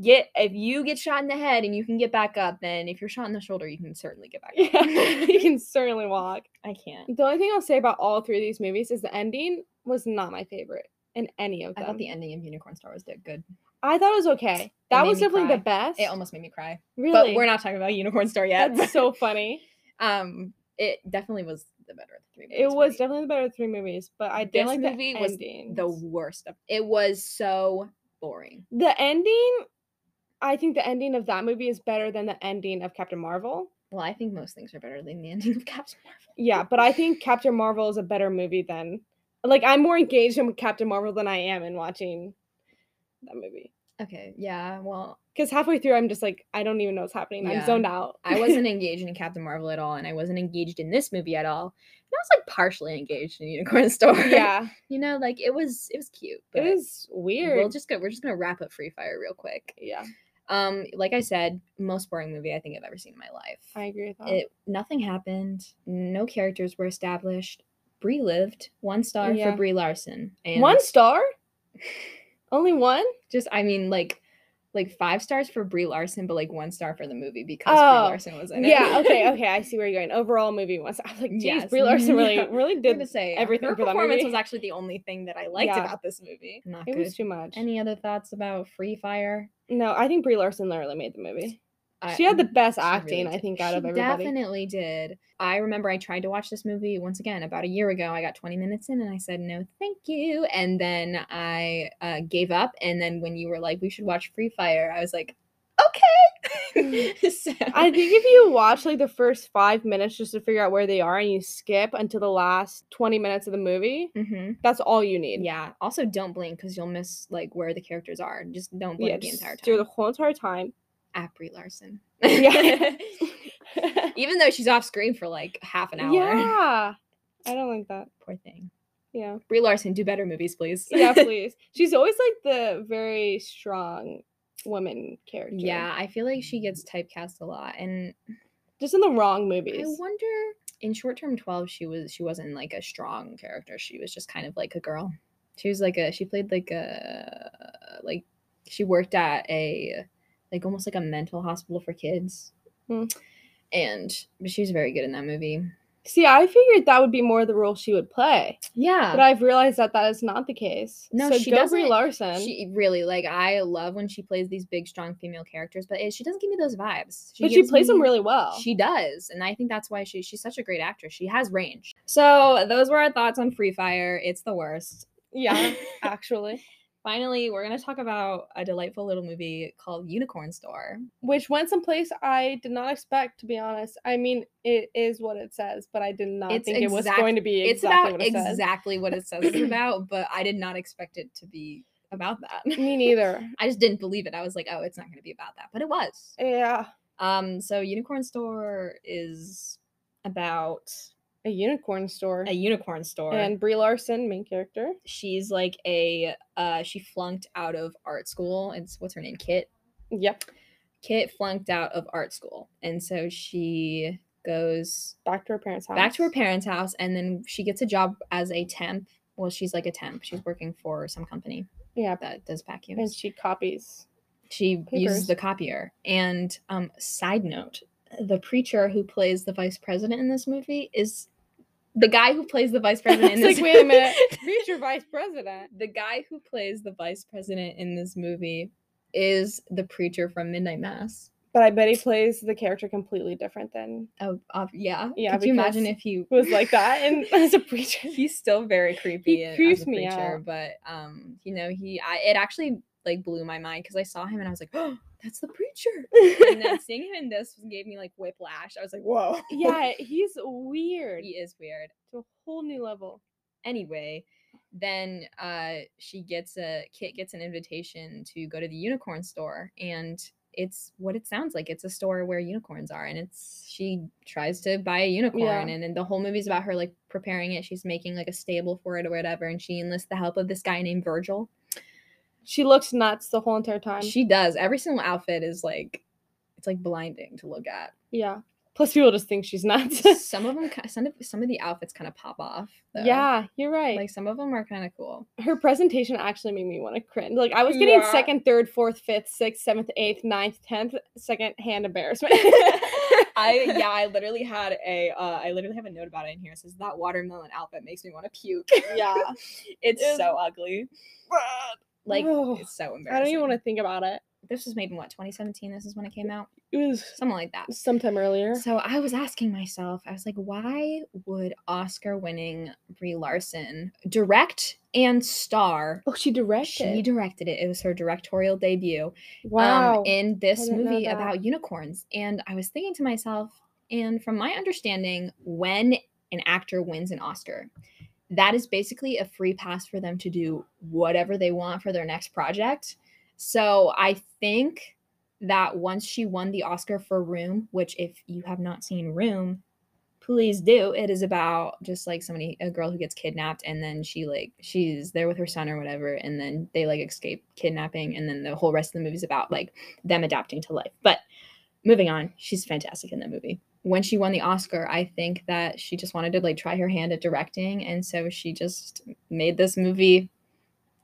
[SPEAKER 2] get if you get shot in the head and you can get back up, then if you're shot in the shoulder, you can certainly get back up.
[SPEAKER 3] Yeah. he can certainly walk.
[SPEAKER 2] I can't.
[SPEAKER 3] The only thing I'll say about all three of these movies is the ending was not my favorite in any of them.
[SPEAKER 2] I thought the ending of Unicorn Store was dead good.
[SPEAKER 3] I thought it was okay. That was definitely the best.
[SPEAKER 2] It almost made me cry.
[SPEAKER 3] really.
[SPEAKER 2] But we're not talking about Unicorn Store yet.
[SPEAKER 3] That's so funny.
[SPEAKER 2] um it definitely was the better of the three movies
[SPEAKER 3] It was definitely the better of the three movies, but I didn't like
[SPEAKER 2] movie
[SPEAKER 3] the
[SPEAKER 2] was
[SPEAKER 3] ending.
[SPEAKER 2] the worst of it was so boring.
[SPEAKER 3] the ending. I think the ending of that movie is better than the ending of Captain Marvel.
[SPEAKER 2] Well, I think most things are better than the ending of Captain Marvel.
[SPEAKER 3] Yeah, but I think Captain Marvel is a better movie than like I'm more engaged in Captain Marvel than I am in watching that movie.
[SPEAKER 2] Okay, yeah, well,
[SPEAKER 3] Because halfway through, I'm just like, I don't even know what's happening.
[SPEAKER 2] Yeah.
[SPEAKER 3] I'm zoned out.
[SPEAKER 2] I wasn't engaged in Captain Marvel at all, and I wasn't engaged in this movie at all. And I was like partially engaged in Unicorn Store.
[SPEAKER 3] yeah,
[SPEAKER 2] you know, like it was it was cute. But
[SPEAKER 3] it was weird.
[SPEAKER 2] We'll just go. We're just gonna wrap up Free Fire real quick.
[SPEAKER 3] yeah,
[SPEAKER 2] Um, like I said, most boring movie I think I've ever seen in my life.
[SPEAKER 3] I agree with that.
[SPEAKER 2] It nothing happened. No characters were established. Brie lived. One star
[SPEAKER 3] Yeah.
[SPEAKER 2] for Brie Larson. And
[SPEAKER 3] one star, only one.
[SPEAKER 2] Just I mean like like five stars for Brie Larson, but like one star for the movie because
[SPEAKER 3] Oh,
[SPEAKER 2] Brie Larson was in it.
[SPEAKER 3] Yeah, okay, okay. I see where you're going. Overall movie was. I was like, geez,
[SPEAKER 2] Yes,
[SPEAKER 3] Brie Larson really,
[SPEAKER 2] yeah.
[SPEAKER 3] really did.
[SPEAKER 2] say
[SPEAKER 3] everything
[SPEAKER 2] her
[SPEAKER 3] for
[SPEAKER 2] performance
[SPEAKER 3] movie.
[SPEAKER 2] was actually the only thing that I liked
[SPEAKER 3] Yeah.
[SPEAKER 2] about this movie. Not
[SPEAKER 3] It
[SPEAKER 2] good.
[SPEAKER 3] was too much.
[SPEAKER 2] Any other thoughts about Free Fire?
[SPEAKER 3] No, I think Brie Larson literally made the movie.
[SPEAKER 2] I-
[SPEAKER 3] She had the best
[SPEAKER 2] She really
[SPEAKER 3] acting, I think, out
[SPEAKER 2] She
[SPEAKER 3] of everybody.
[SPEAKER 2] Definitely did. I remember I tried to watch this movie once again about a year ago. I got 20 minutes in and I said, no, thank you. And then I uh, gave up. And then when you were like, we should watch Free Fire, I was like. So-
[SPEAKER 3] I think if you watch like the first five minutes just to figure out where they are and you skip until the last 20 minutes of the movie,
[SPEAKER 2] Mhm.
[SPEAKER 3] that's all you need.
[SPEAKER 2] Yeah. Also, don't blink because you'll miss like where the characters are. Just don't blink
[SPEAKER 3] Yeah,
[SPEAKER 2] the entire
[SPEAKER 3] do
[SPEAKER 2] time.
[SPEAKER 3] the whole entire time.
[SPEAKER 2] At Brie Larson.
[SPEAKER 3] Yeah.
[SPEAKER 2] Even though she's off screen for like half an hour.
[SPEAKER 3] yeah. I don't like that.
[SPEAKER 2] Poor thing.
[SPEAKER 3] Yeah.
[SPEAKER 2] Brie Larson, do better movies, please.
[SPEAKER 3] Yeah, please. She's always like the very strong woman character.
[SPEAKER 2] Yeah, I feel like she gets typecast a lot, and
[SPEAKER 3] Just in the wrong movies.
[SPEAKER 2] I wonder in short term twelve she was she wasn't like a strong character. She was just kind of like a girl. She was like a she played like a like she worked at a like almost like a mental hospital for kids.
[SPEAKER 3] Hmm.
[SPEAKER 2] And but she was very good in that movie.
[SPEAKER 3] See, I figured that would be more the role she would play,
[SPEAKER 2] Yeah.
[SPEAKER 3] but I've realized that that is not the case.
[SPEAKER 2] No,
[SPEAKER 3] so
[SPEAKER 2] she
[SPEAKER 3] go Brie
[SPEAKER 2] doesn't-
[SPEAKER 3] Larson.
[SPEAKER 2] she really like I love when she plays these big strong female characters, but it, she doesn't give me those vibes.
[SPEAKER 3] but she plays them really well.
[SPEAKER 2] She does, and I think that's why she she's such a great actress. She has range. So those were our thoughts on Free Fire. It's the worst.
[SPEAKER 3] yeah, actually.
[SPEAKER 2] Finally, we're gonna talk about a delightful little movie called Unicorn Store.
[SPEAKER 3] Which went someplace I did not expect, to be honest. I mean, it is what it says, but I did not
[SPEAKER 2] It's
[SPEAKER 3] think it was going to be
[SPEAKER 2] it's
[SPEAKER 3] exactly
[SPEAKER 2] about
[SPEAKER 3] what it says.
[SPEAKER 2] exactly what it says it's about, but I did not expect it to be about that.
[SPEAKER 3] Me neither.
[SPEAKER 2] I just didn't believe it. I was like, oh, it's not gonna be about that, but it was.
[SPEAKER 3] Yeah.
[SPEAKER 2] Um, so Unicorn Store is about
[SPEAKER 3] A unicorn store.
[SPEAKER 2] a unicorn store.
[SPEAKER 3] and Brie Larson, main character.
[SPEAKER 2] she's like a uh she flunked out of art school. It's what's her name? Kit.
[SPEAKER 3] Yep.
[SPEAKER 2] Kit flunked out of art school. And so she goes
[SPEAKER 3] Back to her parents' house.
[SPEAKER 2] back to her parents' house and then she gets a job as a temp. Well, she's like a temp. She's working for some company
[SPEAKER 3] Yeah.
[SPEAKER 2] that does
[SPEAKER 3] And
[SPEAKER 2] vacuums.
[SPEAKER 3] she copies.
[SPEAKER 2] She
[SPEAKER 3] papers.
[SPEAKER 2] uses the copier. And um side note, the preacher who plays the vice president in this movie is the guy who plays the vice president in this
[SPEAKER 3] like, wait a minute. Future vice president.
[SPEAKER 2] the guy who plays the vice president in this movie is the preacher from Midnight Mass.
[SPEAKER 3] But I bet he plays the character completely different than
[SPEAKER 2] Oh, uh, yeah.
[SPEAKER 3] Yeah,
[SPEAKER 2] Could you imagine if he
[SPEAKER 3] was like that and as a preacher.
[SPEAKER 2] He's still very creepy. as
[SPEAKER 3] creeps me
[SPEAKER 2] preacher,
[SPEAKER 3] out.
[SPEAKER 2] but um, you know, he I it actually like blew my mind because I saw him and I was like, oh, that's the preacher. and then seeing him in this gave me like whiplash. I was like, whoa.
[SPEAKER 3] yeah, he's weird.
[SPEAKER 2] he is weird.
[SPEAKER 3] To a whole new level.
[SPEAKER 2] anyway then uh she gets a kit gets an invitation to go to the unicorn store and it's what it sounds like it's a store where unicorns are and it's she tries to buy a unicorn and then the whole movie's about her like preparing it she's making like a stable for it or whatever and she enlists the help of this guy named virgil
[SPEAKER 3] She looks nuts the whole entire time.
[SPEAKER 2] she does every single outfit is like it's like blinding to look at
[SPEAKER 3] yeah. Plus people just think she's nuts.
[SPEAKER 2] some of them some of some of the outfits kind of pop off though.
[SPEAKER 3] yeah, you're right.
[SPEAKER 2] like some of them are kind of cool
[SPEAKER 3] her presentation actually made me want to cringe. Like I was getting
[SPEAKER 2] Yeah.
[SPEAKER 3] second, third, fourth, fifth, sixth, seventh, eighth, ninth, tenth, second hand embarrassment.
[SPEAKER 2] I yeah, I literally had a uh, I literally have a note about it in here. It says that watermelon outfit makes me want to puke.
[SPEAKER 3] yeah.
[SPEAKER 2] it's
[SPEAKER 3] It-
[SPEAKER 2] so ugly. Like
[SPEAKER 3] Ugh,
[SPEAKER 2] it's so embarrassing.
[SPEAKER 3] I don't even want to think about it.
[SPEAKER 2] This was made in what 2017. This is when it came out,
[SPEAKER 3] It was
[SPEAKER 2] something like that.
[SPEAKER 3] sometime earlier.
[SPEAKER 2] So I was asking myself, I was like, why would Oscar-winning Brie Larson direct and star?
[SPEAKER 3] Oh, she directed.
[SPEAKER 2] She directed it. It was her directorial debut.
[SPEAKER 3] wow.
[SPEAKER 2] um, in this movie about unicorns. And I was thinking to myself, and from my understanding, when an actor wins an Oscar, that is basically a free pass for them to do whatever they want for their next project. So I think that once she won the Oscar for Room, which if you have not seen Room, please do. It is about just like somebody, a girl who gets kidnapped, and then she like she's there with her son or whatever, and then they like escape kidnapping, and then the whole rest of the movie is about like them adapting to life. But moving on, she's fantastic in that movie. When she won the Oscar, I think that she just wanted to like try her hand at directing, and so she just made this movie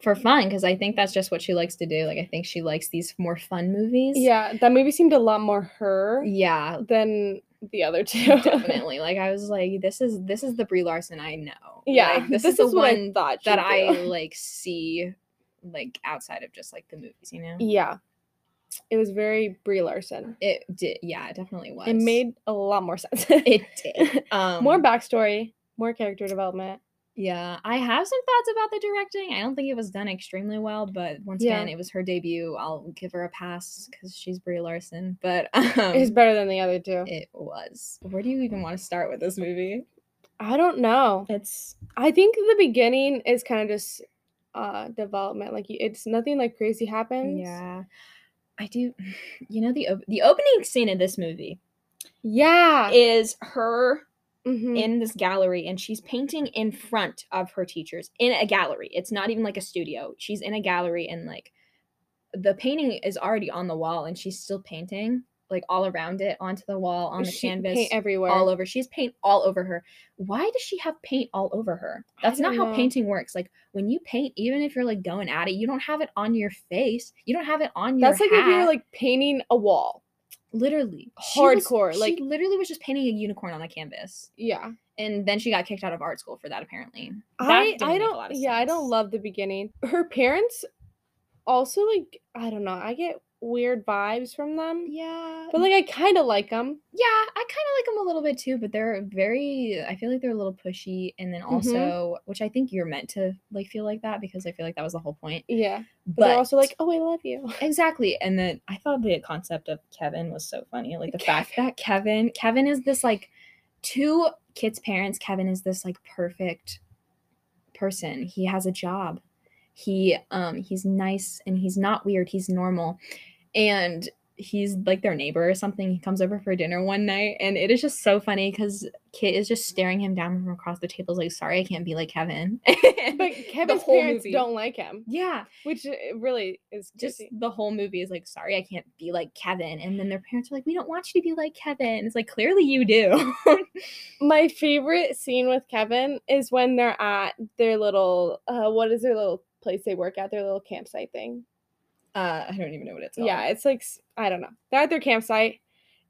[SPEAKER 2] for fun because I think that's just what she likes to do. Like I think she likes these more fun movies.
[SPEAKER 3] yeah, that movie seemed a lot more her
[SPEAKER 2] Yeah,
[SPEAKER 3] than the other two.
[SPEAKER 2] definitely. Like I was like, this is this is the Brie Larson I know.
[SPEAKER 3] yeah,
[SPEAKER 2] Like, this,
[SPEAKER 3] this,
[SPEAKER 2] is the one
[SPEAKER 3] I thought
[SPEAKER 2] that
[SPEAKER 3] she'd
[SPEAKER 2] I like see like outside of just like the movies, you know?
[SPEAKER 3] Yeah, it was very Brie Larson.
[SPEAKER 2] It did, yeah, it definitely was.
[SPEAKER 3] It made a lot more sense.
[SPEAKER 2] it did. Um,
[SPEAKER 3] more backstory, more character development.
[SPEAKER 2] Yeah, I have some thoughts about the directing. I don't think it was done extremely well, but once
[SPEAKER 3] Yeah.
[SPEAKER 2] again, it was her debut. I'll give her a pass because she's Brie Larson. But um,
[SPEAKER 3] it's better than the other two.
[SPEAKER 2] it was. Where do you even want to start with this movie?
[SPEAKER 3] I don't know.
[SPEAKER 2] It's
[SPEAKER 3] I think the beginning is kind of just uh development. Like it's nothing like crazy happens.
[SPEAKER 2] yeah. I do. You know the op- the opening scene in this movie
[SPEAKER 3] Yeah.
[SPEAKER 2] is her
[SPEAKER 3] Mhm.
[SPEAKER 2] in this gallery and she's painting in front of her teachers in a gallery. It's not even like a studio. She's in a gallery and like the painting is already on the wall and she's still painting like all around it onto the wall on the
[SPEAKER 3] She
[SPEAKER 2] canvas
[SPEAKER 3] paint everywhere.
[SPEAKER 2] all over. She has paint all over her. Why does she have paint all over her? That's not
[SPEAKER 3] don't
[SPEAKER 2] how painting works. Like when you paint, even if you're like going at it, you don't have it on your face. You don't have it on your
[SPEAKER 3] That's like if you're like painting a wall.
[SPEAKER 2] literally She was-
[SPEAKER 3] hardcore, like-
[SPEAKER 2] she literally was just painting a unicorn on the canvas
[SPEAKER 3] Yeah.
[SPEAKER 2] and then she got kicked out of art school for that apparently That
[SPEAKER 3] I I don't yeah, I don't love the beginning. Her parents also like I don't know. I get weird vibes from them,
[SPEAKER 2] Yeah.
[SPEAKER 3] but like I kind of like them.
[SPEAKER 2] yeah, I kind of like them a little bit too, but they're very I feel like they're a little pushy and then also which I think you're meant to like feel like that because I feel like that was the whole point.
[SPEAKER 3] Yeah, but,
[SPEAKER 2] But
[SPEAKER 3] they're also like, oh, I love you.
[SPEAKER 2] Exactly. And then I thought the concept of Kevin was so funny. Like the fact that Kevin Kevin is this like two kids' parents, Kevin is this like perfect person. He has a job. He um he's nice and he's not weird. He's normal. And he's like their neighbor or something. He comes over for dinner one night and it is just so funny because Kit is just staring him down from across the table like sorry I can't be like Kevin.
[SPEAKER 3] But Kevin's parents
[SPEAKER 2] movie.
[SPEAKER 3] don't like him,
[SPEAKER 2] yeah
[SPEAKER 3] which uh, really is
[SPEAKER 2] just
[SPEAKER 3] just
[SPEAKER 2] the whole movie is like, sorry, I can't be like Kevin. And then their parents are like, we don't want you to be like Kevin. It's like, clearly you do.
[SPEAKER 3] my favorite scene with Kevin is when they're at their little uh what is their little place they work at, their little campsite thing.
[SPEAKER 2] Uh, I don't even know what it's called.
[SPEAKER 3] Yeah, it's like I don't know. They're at their campsite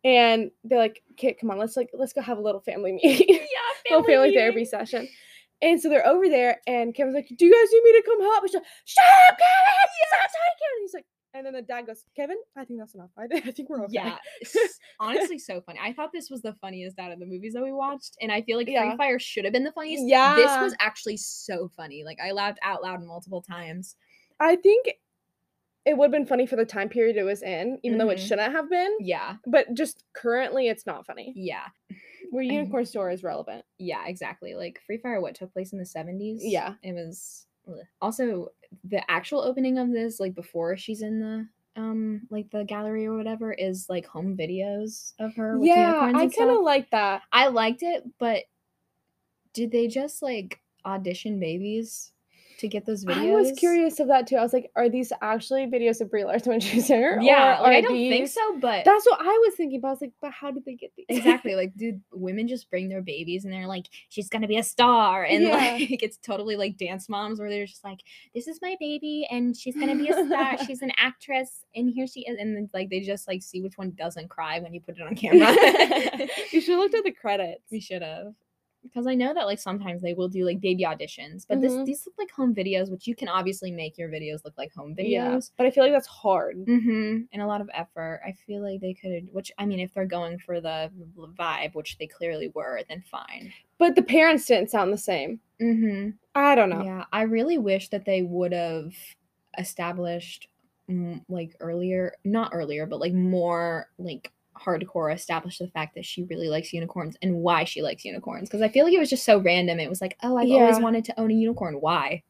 [SPEAKER 3] and they're like, "Kit, come on, let's like let's go have a little family meeting,
[SPEAKER 2] Yeah,
[SPEAKER 3] little family
[SPEAKER 2] meeting.
[SPEAKER 3] therapy session." And so they're over there, and Kevin's like, "Do you guys need me to come help?" And she's like, "Shut up, Kevin! Stop talking, Kevin!" He's like, and then the dad goes, "Kevin, I think that's enough. I, I think we're okay."
[SPEAKER 2] Yeah, it's honestly so funny. I thought this was the funniest out of the movies that we watched, and I feel like
[SPEAKER 3] Yeah.
[SPEAKER 2] Free Fire should have been the funniest.
[SPEAKER 3] Yeah.
[SPEAKER 2] This was actually so funny. Like I laughed out loud multiple times.
[SPEAKER 3] I think it would have been funny for the time period it was in, even though it
[SPEAKER 2] Mhm.
[SPEAKER 3] shouldn't have been.
[SPEAKER 2] Yeah,
[SPEAKER 3] But just currently, it's not funny.
[SPEAKER 2] yeah,
[SPEAKER 3] Where Unicorn Store is relevant.
[SPEAKER 2] yeah. Exactly. Like Free Fire, what took place in the seventies?
[SPEAKER 3] Yeah.
[SPEAKER 2] it was. ugh. Also, the actual opening of this, like before she's in the um like the gallery or whatever, is like home videos of her. With
[SPEAKER 3] Yeah, I kind of like that.
[SPEAKER 2] I liked it, but did they just like audition babies to get those videos?
[SPEAKER 3] I was curious of that too. I was like, are these actually videos of Brie Larson when she's there?
[SPEAKER 2] Yeah,
[SPEAKER 3] or
[SPEAKER 2] like, I don't think so, but
[SPEAKER 3] That's what I was thinking. But I was like, but how did they get these?
[SPEAKER 2] exactly like dude women just bring their babies and they're like she's gonna be a star and
[SPEAKER 3] Yeah.
[SPEAKER 2] like it's totally like dance moms where they're just like this is my baby and she's gonna be a star she's an actress and here she is and then like they just like see which one doesn't cry when you put it on camera
[SPEAKER 3] you should have looked at the credits.
[SPEAKER 2] we should have because i know that like sometimes they will do like baby auditions but
[SPEAKER 3] Mhm.
[SPEAKER 2] this these look like home videos which you can obviously make your videos look like home
[SPEAKER 3] Yeah,
[SPEAKER 2] videos
[SPEAKER 3] but I feel like that's hard.
[SPEAKER 2] Mm-hmm. And a lot of effort. I feel like they could, which I mean, if they're going for the vibe, which they clearly were, then fine.
[SPEAKER 3] But the parents didn't sound the same.
[SPEAKER 2] Mm-hmm.
[SPEAKER 3] I don't know.
[SPEAKER 2] Yeah, I really wish that they would have established, mm, like earlier, not earlier, but like more like hardcore established the fact that she really likes unicorns and why she likes unicorns. Because I feel like it was just so random. It was like, oh, I've always wanted to own a unicorn. Why?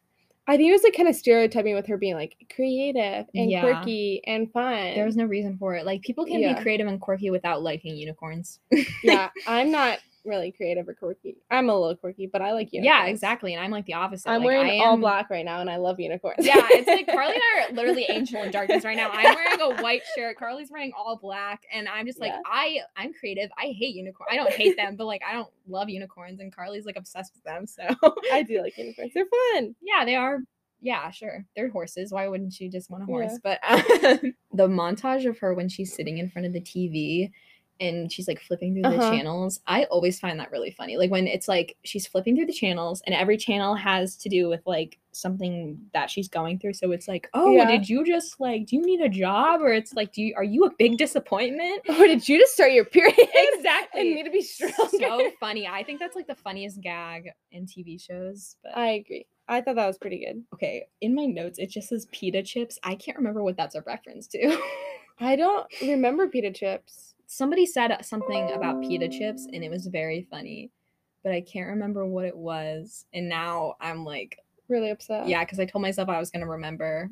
[SPEAKER 3] I think it was like kind of stereotyping with her being like creative and
[SPEAKER 2] Yeah.
[SPEAKER 3] quirky and fun.
[SPEAKER 2] There was no reason for it. Like people can
[SPEAKER 3] Yeah.
[SPEAKER 2] be creative and quirky without liking unicorns.
[SPEAKER 3] yeah, I'm not really creative or quirky. I'm a little quirky, but I like you.
[SPEAKER 2] Yeah, exactly. And I'm like the opposite.
[SPEAKER 3] I'm
[SPEAKER 2] like,
[SPEAKER 3] wearing
[SPEAKER 2] I
[SPEAKER 3] all black right now, and I love unicorns.
[SPEAKER 2] Yeah, it's like Carly and I are literally angel in darkness right now. I'm wearing a white shirt. Carly's wearing all black, and I'm just like,
[SPEAKER 3] Yeah.
[SPEAKER 2] I I'm creative. I hate unicorns. I don't hate them, but like I don't love unicorns, and Carly's like obsessed with them. So
[SPEAKER 3] I do like unicorns. They're fun.
[SPEAKER 2] yeah, they are. Yeah, sure. They're horses. Why wouldn't you just want a
[SPEAKER 3] Yeah.
[SPEAKER 2] horse? But um, the montage of her when she's sitting in front of the TV and she's like flipping through the
[SPEAKER 3] Uh-huh.
[SPEAKER 2] channels, I always find that really funny. Like when it's like she's flipping through the channels and every channel has to do with like something that she's going through. So it's like, oh,
[SPEAKER 3] Yeah.
[SPEAKER 2] did you just like, do you need a job? Or it's like, do you, are you a big disappointment?
[SPEAKER 3] Or did you just start your period?
[SPEAKER 2] Exactly.
[SPEAKER 3] and need to be strong.
[SPEAKER 2] so funny. I think that's like the funniest gag in TV shows. But
[SPEAKER 3] I agree. I thought that was pretty good.
[SPEAKER 2] okay, in my notes, it just says pita chips. I can't remember what that's a reference to.
[SPEAKER 3] I don't remember pita chips.
[SPEAKER 2] Somebody said something about pita chips and it was very funny, but I can't remember what it was. And now I'm like,
[SPEAKER 3] Really upset.
[SPEAKER 2] yeah, because I told myself I was going to remember.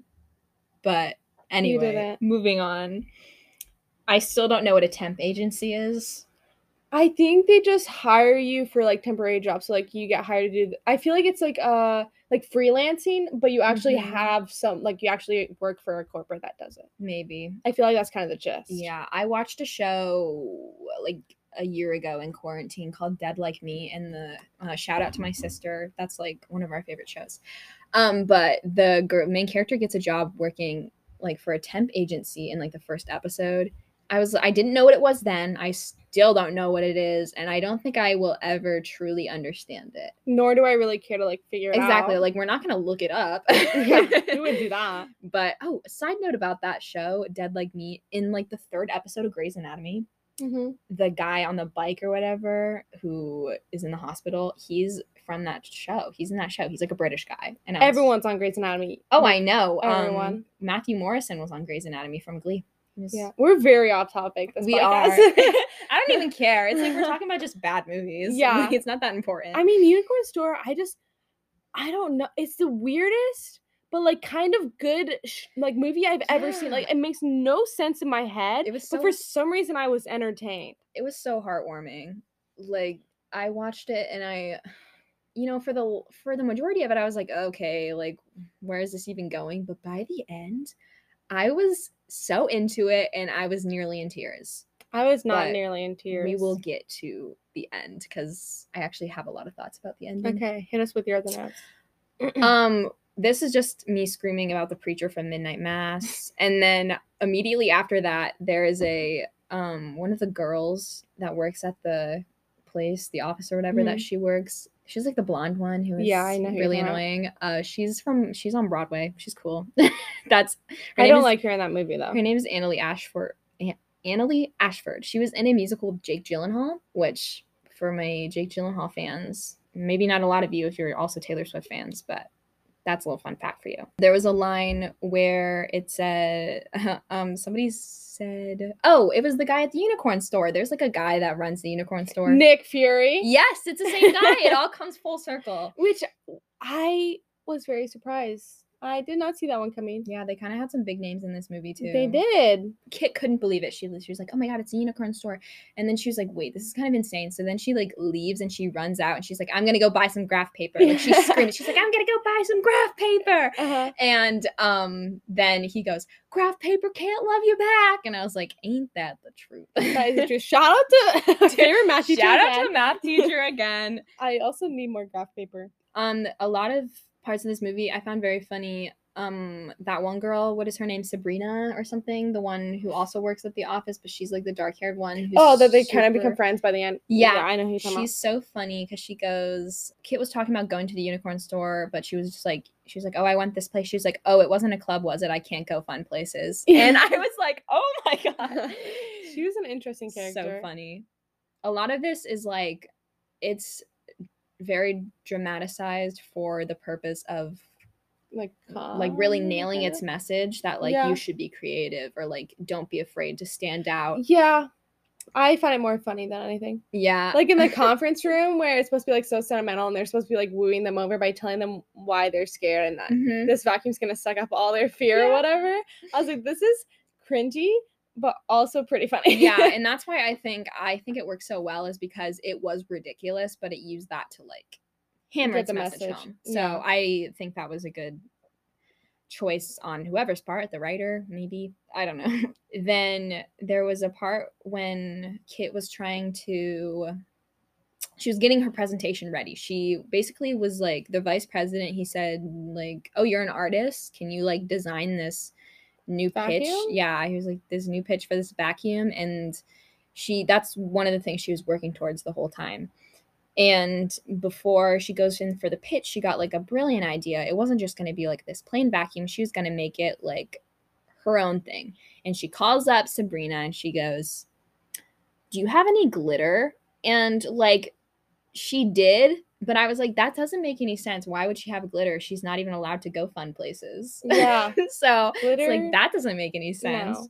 [SPEAKER 2] But anyway, moving on. I still don't know what a temp agency is.
[SPEAKER 3] I think they just hire you for like temporary jobs. So like you get hired to do. I feel like it's like uh like freelancing, but you actually
[SPEAKER 2] Mhm.
[SPEAKER 3] have some like you actually work for a corporate that does it.
[SPEAKER 2] Maybe.
[SPEAKER 3] I feel like that's kind of the gist.
[SPEAKER 2] Yeah, I watched a show like a year ago in quarantine called Dead Like Me, and the uh, shout out to my sister. That's like one of our favorite shows. Um, but the girl, main character gets a job working like for a temp agency in like the first episode. I was I didn't know what it was then. I still don't know what it is, and I don't think I will ever truly understand it.
[SPEAKER 3] Nor do I really care to like figure it out.
[SPEAKER 2] Exactly.
[SPEAKER 3] out.
[SPEAKER 2] Like we're not gonna look it up.
[SPEAKER 3] yeah, who would do that?
[SPEAKER 2] But oh, a side note about that show, Dead Like Me, in like the third episode of Grey's Anatomy,
[SPEAKER 3] Mm-hmm.
[SPEAKER 2] the guy on the bike or whatever who is in the hospital, he's from that show. He's in that show. He's like a British guy. And was-
[SPEAKER 3] Everyone's on Grey's Anatomy.
[SPEAKER 2] Oh, I know.
[SPEAKER 3] Everyone.
[SPEAKER 2] Um, Matthew Morrison was on Grey's Anatomy from Glee. Was-
[SPEAKER 3] Yeah, we're very off topic. This
[SPEAKER 2] we
[SPEAKER 3] podcast.
[SPEAKER 2] are. I don't even care. It's like we're talking about just bad movies.
[SPEAKER 3] Yeah.
[SPEAKER 2] Like, it's not that important.
[SPEAKER 3] I mean, Unicorn Store. I just, I don't know. It's the weirdest, but like kind of good sh- like movie I've ever seen. Like it makes no sense in my head,
[SPEAKER 2] it was
[SPEAKER 3] but for some reason I was entertained.
[SPEAKER 2] it was so heartwarming. Like I watched it and I you know for the for the majority of it I was like okay, like where is this even going? But by the end I was so into it and I was nearly in tears.
[SPEAKER 3] I was not
[SPEAKER 2] But
[SPEAKER 3] nearly in tears.
[SPEAKER 2] We will get to the end cuz I actually have a lot of thoughts about the ending.
[SPEAKER 3] Okay, hit us with your other notes.
[SPEAKER 2] Um this is just me screaming about the preacher from Midnight Mass and then immediately after that there is a um one of the girls that works at the place, the office or whatever that she works. She's like the blonde one who is.
[SPEAKER 3] Yeah, I know
[SPEAKER 2] really annoying. Uh she's from she's on Broadway. She's cool. That's
[SPEAKER 3] I don't
[SPEAKER 2] is-
[SPEAKER 3] like her in that movie though.
[SPEAKER 2] her name is Annaleigh Ashford. An- Annaleigh Ashford. She was in a musical with Jake Gyllenhaal, which for my Jake Gyllenhaal fans, maybe not a lot of you if you're also Taylor Swift fans, but that's a little fun fact for you. There was a line where it said, um, somebody said, oh, it was the guy at the unicorn store. There's like a guy that runs the unicorn store.
[SPEAKER 3] Nick Fury,
[SPEAKER 2] Yes, it's the same guy. it all comes full circle.
[SPEAKER 3] which I was very surprised. I did not see that one coming.
[SPEAKER 2] Yeah, they kind of had some big names in this movie too.
[SPEAKER 3] They did.
[SPEAKER 2] Kit couldn't believe it. She was, she was like, "Oh my god, it's a unicorn store!" And then she was like, "Wait, this is kind of insane." So then she like leaves and she runs out and she's like, "I'm gonna go buy some graph paper." Like she's screaming. She's like, "I'm gonna go buy some graph paper!"
[SPEAKER 3] Uh-huh.
[SPEAKER 2] And um, then he goes, "Graph paper can't love you back." And I was like, "Ain't that the truth?"
[SPEAKER 3] That is the truth. Shout out to favorite math teacher.
[SPEAKER 2] Shout out
[SPEAKER 3] again.
[SPEAKER 2] to math teacher again.
[SPEAKER 3] I also need more graph paper.
[SPEAKER 2] Um, a lot of parts of this movie I found very funny. Um, that one girl, what is her name? Sabrina or something? The one who also works at the office, but she's like the dark haired one.
[SPEAKER 3] Oh, that they kind of become friends by the end.
[SPEAKER 2] Yeah,
[SPEAKER 3] I know who
[SPEAKER 2] She's so funny because she goes. Kit was talking about going to the unicorn store, but she was just like, she was like, "Oh, I went this place." She was like, "Oh, it wasn't a club, was it? I can't go fun places." And I was like, "Oh my god."
[SPEAKER 3] she was an interesting character.
[SPEAKER 2] so funny. A lot of this is like it's very dramatized for the purpose of
[SPEAKER 3] Like,
[SPEAKER 2] like really nailing its message that like
[SPEAKER 3] Yeah.
[SPEAKER 2] you should be creative or like don't be afraid to stand out.
[SPEAKER 3] Yeah, I find it more funny than anything.
[SPEAKER 2] Yeah.
[SPEAKER 3] Like in the conference room where it's supposed to be like so sentimental, and they're supposed to be like wooing them over by telling them why they're scared and that
[SPEAKER 2] Mhm.
[SPEAKER 3] this vacuum's gonna suck up all their fear or whatever. I was like, this is cringy, but also pretty funny.
[SPEAKER 2] yeah, and that's why I think I think it works so well is because it was ridiculous, but it used that to like hammer its
[SPEAKER 3] the
[SPEAKER 2] message,
[SPEAKER 3] message,
[SPEAKER 2] home. So
[SPEAKER 3] yeah.
[SPEAKER 2] I think that was a good choice on whoever's part, the writer, maybe. I don't know. then there was a part when Kit was trying to she was getting her presentation ready. She basically was like the vice president. He said like, "Oh, you're an artist. Can you like design this new pitch?" Yeah, he was like, "This new pitch for this vacuum," and she that's one of the things she was working towards the whole time. And before she goes in for the pitch, she got like a brilliant idea. It wasn't just going to be like this plain vacuum. She was going to make it like her own thing. And she calls up Sabrina and she goes, "Do you have any glitter?" And like she did, but I was like, that doesn't make any sense. Why would she have glitter? She's not even allowed to go fun places.
[SPEAKER 3] Yeah.
[SPEAKER 2] so
[SPEAKER 3] Glitter.
[SPEAKER 2] it's like that doesn't make any sense.
[SPEAKER 3] No.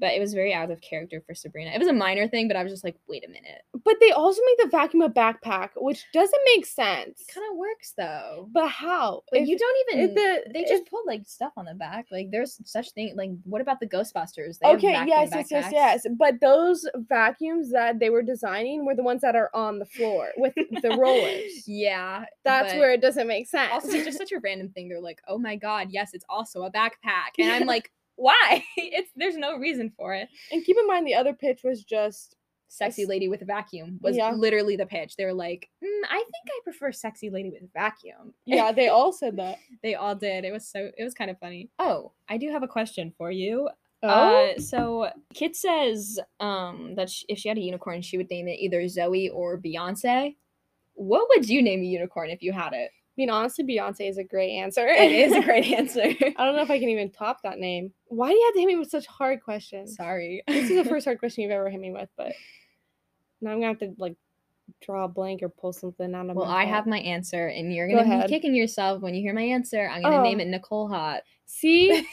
[SPEAKER 2] But it was very out of character for Sabrina. It was a minor thing, but I was just like, wait a minute.
[SPEAKER 3] But they also make the vacuum a backpack, which doesn't make sense.
[SPEAKER 2] It kind of works though.
[SPEAKER 3] But how?
[SPEAKER 2] But
[SPEAKER 3] If-
[SPEAKER 2] you don't even.
[SPEAKER 3] the-
[SPEAKER 2] they
[SPEAKER 3] if-
[SPEAKER 2] just put like stuff on the back. Like there's such thing. Like what about the Ghostbusters? They
[SPEAKER 3] okay, yes, yes, yes, yes. But those vacuums that they were designing were the ones that are on the floor with the rollers.
[SPEAKER 2] Yeah,
[SPEAKER 3] That's where it doesn't make sense.
[SPEAKER 2] Also, it's just such a random thing. They're like, "Oh my god, yes, it's also a backpack," and I'm like, "Why? It's there's no reason for it."
[SPEAKER 3] and keep in mind the other pitch was just
[SPEAKER 2] Sexy lady with a vacuum was
[SPEAKER 3] Yeah.
[SPEAKER 2] literally the pitch. They were like, mm, "I think I prefer sexy lady with a vacuum."
[SPEAKER 3] yeah, they all said that.
[SPEAKER 2] they all did. It was so it was kind of funny. Oh, I do have a question for you. Uh, so Kit says um that sh- if she had a unicorn, she would name it either Zoe or Beyonce. What would you name a unicorn if you had it?
[SPEAKER 3] I mean, honestly, Beyonce is a great answer.
[SPEAKER 2] It is a great answer.
[SPEAKER 3] I don't know if I can even top that name. Why do you have to hit me with such hard questions?
[SPEAKER 2] Sorry.
[SPEAKER 3] This is the first hard question you've ever hit me with, but now I'm gonna have to like draw a blank or pull something out of my.
[SPEAKER 2] Well, I have my answer, and you're gonna be
[SPEAKER 3] ahead.
[SPEAKER 2] kicking yourself when you hear my answer. I'm gonna name
[SPEAKER 3] Oh.
[SPEAKER 2] it Nicole Haught.
[SPEAKER 3] See,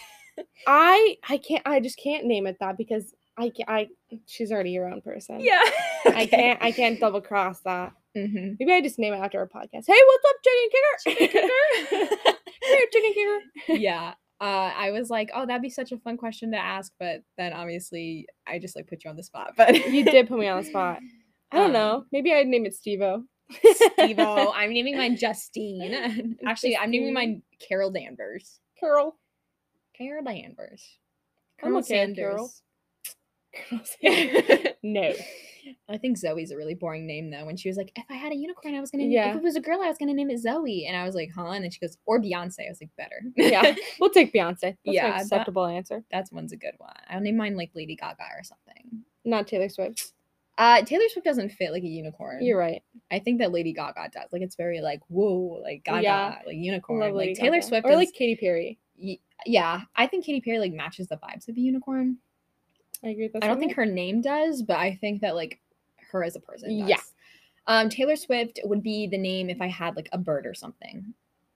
[SPEAKER 3] I I can't I just can't name it that because I I she's already your own person.
[SPEAKER 2] Yeah.
[SPEAKER 3] I can't I can't double cross that.
[SPEAKER 2] Hmm
[SPEAKER 3] Maybe I just name it after our podcast. Hey, what's up, chicken kicker? Here, chicken kicker.
[SPEAKER 2] yeah. Uh, I was like, oh, that'd be such a fun question to ask, but then obviously I just like put you on the spot. But
[SPEAKER 3] You did put me on the spot. I don't
[SPEAKER 2] Um,
[SPEAKER 3] know. Maybe I'd name it Stevo.
[SPEAKER 2] Stevo. I'm naming mine Justine. Actually, I'm naming
[SPEAKER 3] Justine.
[SPEAKER 2] mine Carol Danvers.
[SPEAKER 3] Carol.
[SPEAKER 2] Carol Danvers.
[SPEAKER 3] I'm
[SPEAKER 2] Colonel
[SPEAKER 3] okay with Carol. No.
[SPEAKER 2] I think Zoe's a really boring name though. When she was like, "If I had a unicorn, I was gonna.
[SPEAKER 3] Yeah.
[SPEAKER 2] If it was a girl, I was gonna name it Zoe." And I was like, "Huh?" And then she goes, "Or Beyonce." I was like, "Better."
[SPEAKER 3] Yeah. We'll take Beyonce. That's
[SPEAKER 2] Yeah,
[SPEAKER 3] an
[SPEAKER 2] that-
[SPEAKER 3] acceptable answer.
[SPEAKER 2] that's one's a good one. I'll name mine like Lady Gaga or something.
[SPEAKER 3] Not Taylor Swift.
[SPEAKER 2] Uh, Taylor Swift doesn't fit like a unicorn.
[SPEAKER 3] You're right.
[SPEAKER 2] I think that Lady Gaga does. Like it's very like whoa, like Gaga,
[SPEAKER 3] Yeah.
[SPEAKER 2] like unicorn.
[SPEAKER 3] Love Lady
[SPEAKER 2] like Taylor
[SPEAKER 3] Gaga.
[SPEAKER 2] Swift
[SPEAKER 3] or
[SPEAKER 2] is,
[SPEAKER 3] like Katy Perry.
[SPEAKER 2] y- yeah. I think Katy Perry like matches the vibes of a unicorn.
[SPEAKER 3] I agree.
[SPEAKER 2] I don't think her name does, but I think that like her as a person. Does.
[SPEAKER 3] Yeah.
[SPEAKER 2] Um, Taylor Swift would be the name if I had like a bird or something.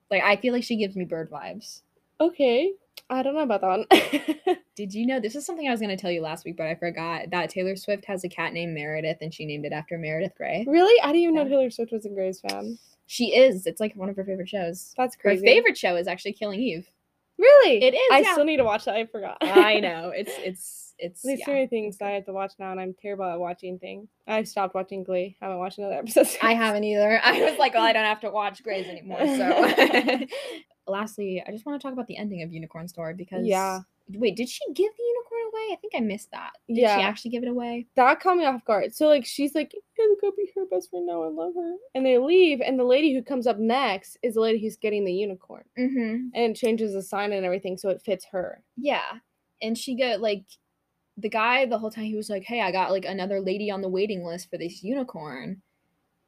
[SPEAKER 2] Like I feel like she gives me bird vibes.
[SPEAKER 3] Okay. I don't know about that one.
[SPEAKER 2] Did you know this is something I was gonna tell you last week, but I forgot that Taylor Swift has a cat named Meredith and she named it after Meredith Grey.
[SPEAKER 3] really? I didn't even know
[SPEAKER 2] Yeah.
[SPEAKER 3] Taylor Swift was a Grey's fan.
[SPEAKER 2] She is. It's like one of her favorite shows.
[SPEAKER 3] That's crazy.
[SPEAKER 2] Her favorite show is actually Killing Eve.
[SPEAKER 3] Really?
[SPEAKER 2] It is,
[SPEAKER 3] I
[SPEAKER 2] yeah.
[SPEAKER 3] still need to watch that. I forgot.
[SPEAKER 2] I know. It's it's it's
[SPEAKER 3] There's
[SPEAKER 2] yeah.
[SPEAKER 3] so many things that I have to watch now, and I'm terrible at watching things. I've stopped watching Glee. I haven't watched another episode. Since.
[SPEAKER 2] I haven't either. I was like, well, I don't have to watch Grey's anymore. So lastly, I just want to talk about the ending of Unicorn Store because
[SPEAKER 3] Yeah.
[SPEAKER 2] Wait, did she give the unicorn away? I think I missed that. Did
[SPEAKER 3] Yeah.
[SPEAKER 2] she actually give it away?
[SPEAKER 3] that caught me off guard. So like she's like, "Yeah, go be her best friend now. I love her." And they leave, and the lady who comes up next is the lady who's getting the unicorn,
[SPEAKER 2] Mm-hmm.
[SPEAKER 3] and it changes the sign and everything so it fits her.
[SPEAKER 2] Yeah. And she got like the guy the whole time he was like, Hey, I got like another lady on the waiting list for this unicorn.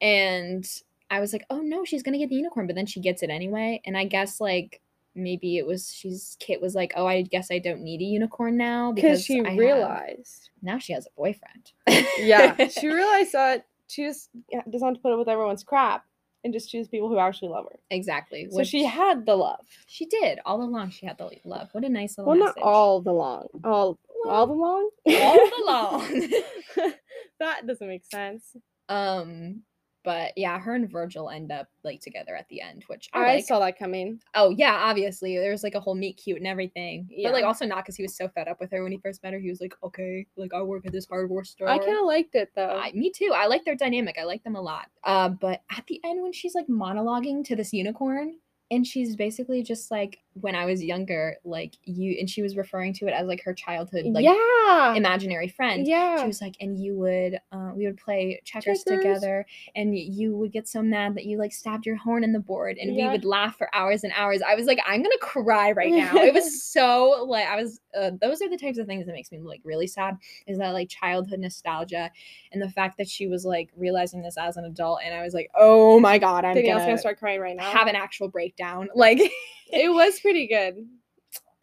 [SPEAKER 2] And I was like, Oh no, she's gonna get the unicorn, but then she gets it anyway. And I guess like maybe it was she's Kit was like, Oh, I guess I don't need a unicorn now
[SPEAKER 3] Because she
[SPEAKER 2] I have-
[SPEAKER 3] realized.
[SPEAKER 2] now she has a boyfriend.
[SPEAKER 3] Yeah, she realized that she just doesn't have to put up with everyone's crap and just choose people who actually love her.
[SPEAKER 2] exactly.
[SPEAKER 3] So she had the love.
[SPEAKER 2] she did all along. She had the love. What a nice little
[SPEAKER 3] Well, not all the long. All all the long.
[SPEAKER 2] all along.
[SPEAKER 3] that doesn't make sense.
[SPEAKER 2] Um, but yeah, her and Virgil end up like together at the end, which I,
[SPEAKER 3] I
[SPEAKER 2] like.
[SPEAKER 3] saw that coming.
[SPEAKER 2] Oh yeah, obviously there was like a whole meet cute and everything, but like also not because he was so fed up with her when he first met her. He was like, okay, like I work at this hardware store.
[SPEAKER 3] I kind of liked it though.
[SPEAKER 2] I, me too. I like their dynamic. I like them a lot. Uh, but at the end, when she's like monologuing to this unicorn, and she's basically just like, when I was younger, like you, and she was referring to it as like her childhood, like
[SPEAKER 3] yeah.
[SPEAKER 2] imaginary friend.
[SPEAKER 3] Yeah.
[SPEAKER 2] She was like, and you would, uh, we would play checkers,
[SPEAKER 3] Checkers.
[SPEAKER 2] together, and you would get so mad that you like stabbed your horn in the board, and we would laugh for hours and hours. I was like, I'm gonna cry right now. it was so like, I was. Uh, those are the types of things that makes me like really sad. Is that like childhood nostalgia, and the fact that she was like realizing this as an adult, and I was like, oh my god, I'm
[SPEAKER 3] Danielle's
[SPEAKER 2] gonna,
[SPEAKER 3] gonna start crying right now.
[SPEAKER 2] have an actual breakdown. Like
[SPEAKER 3] it was pretty good.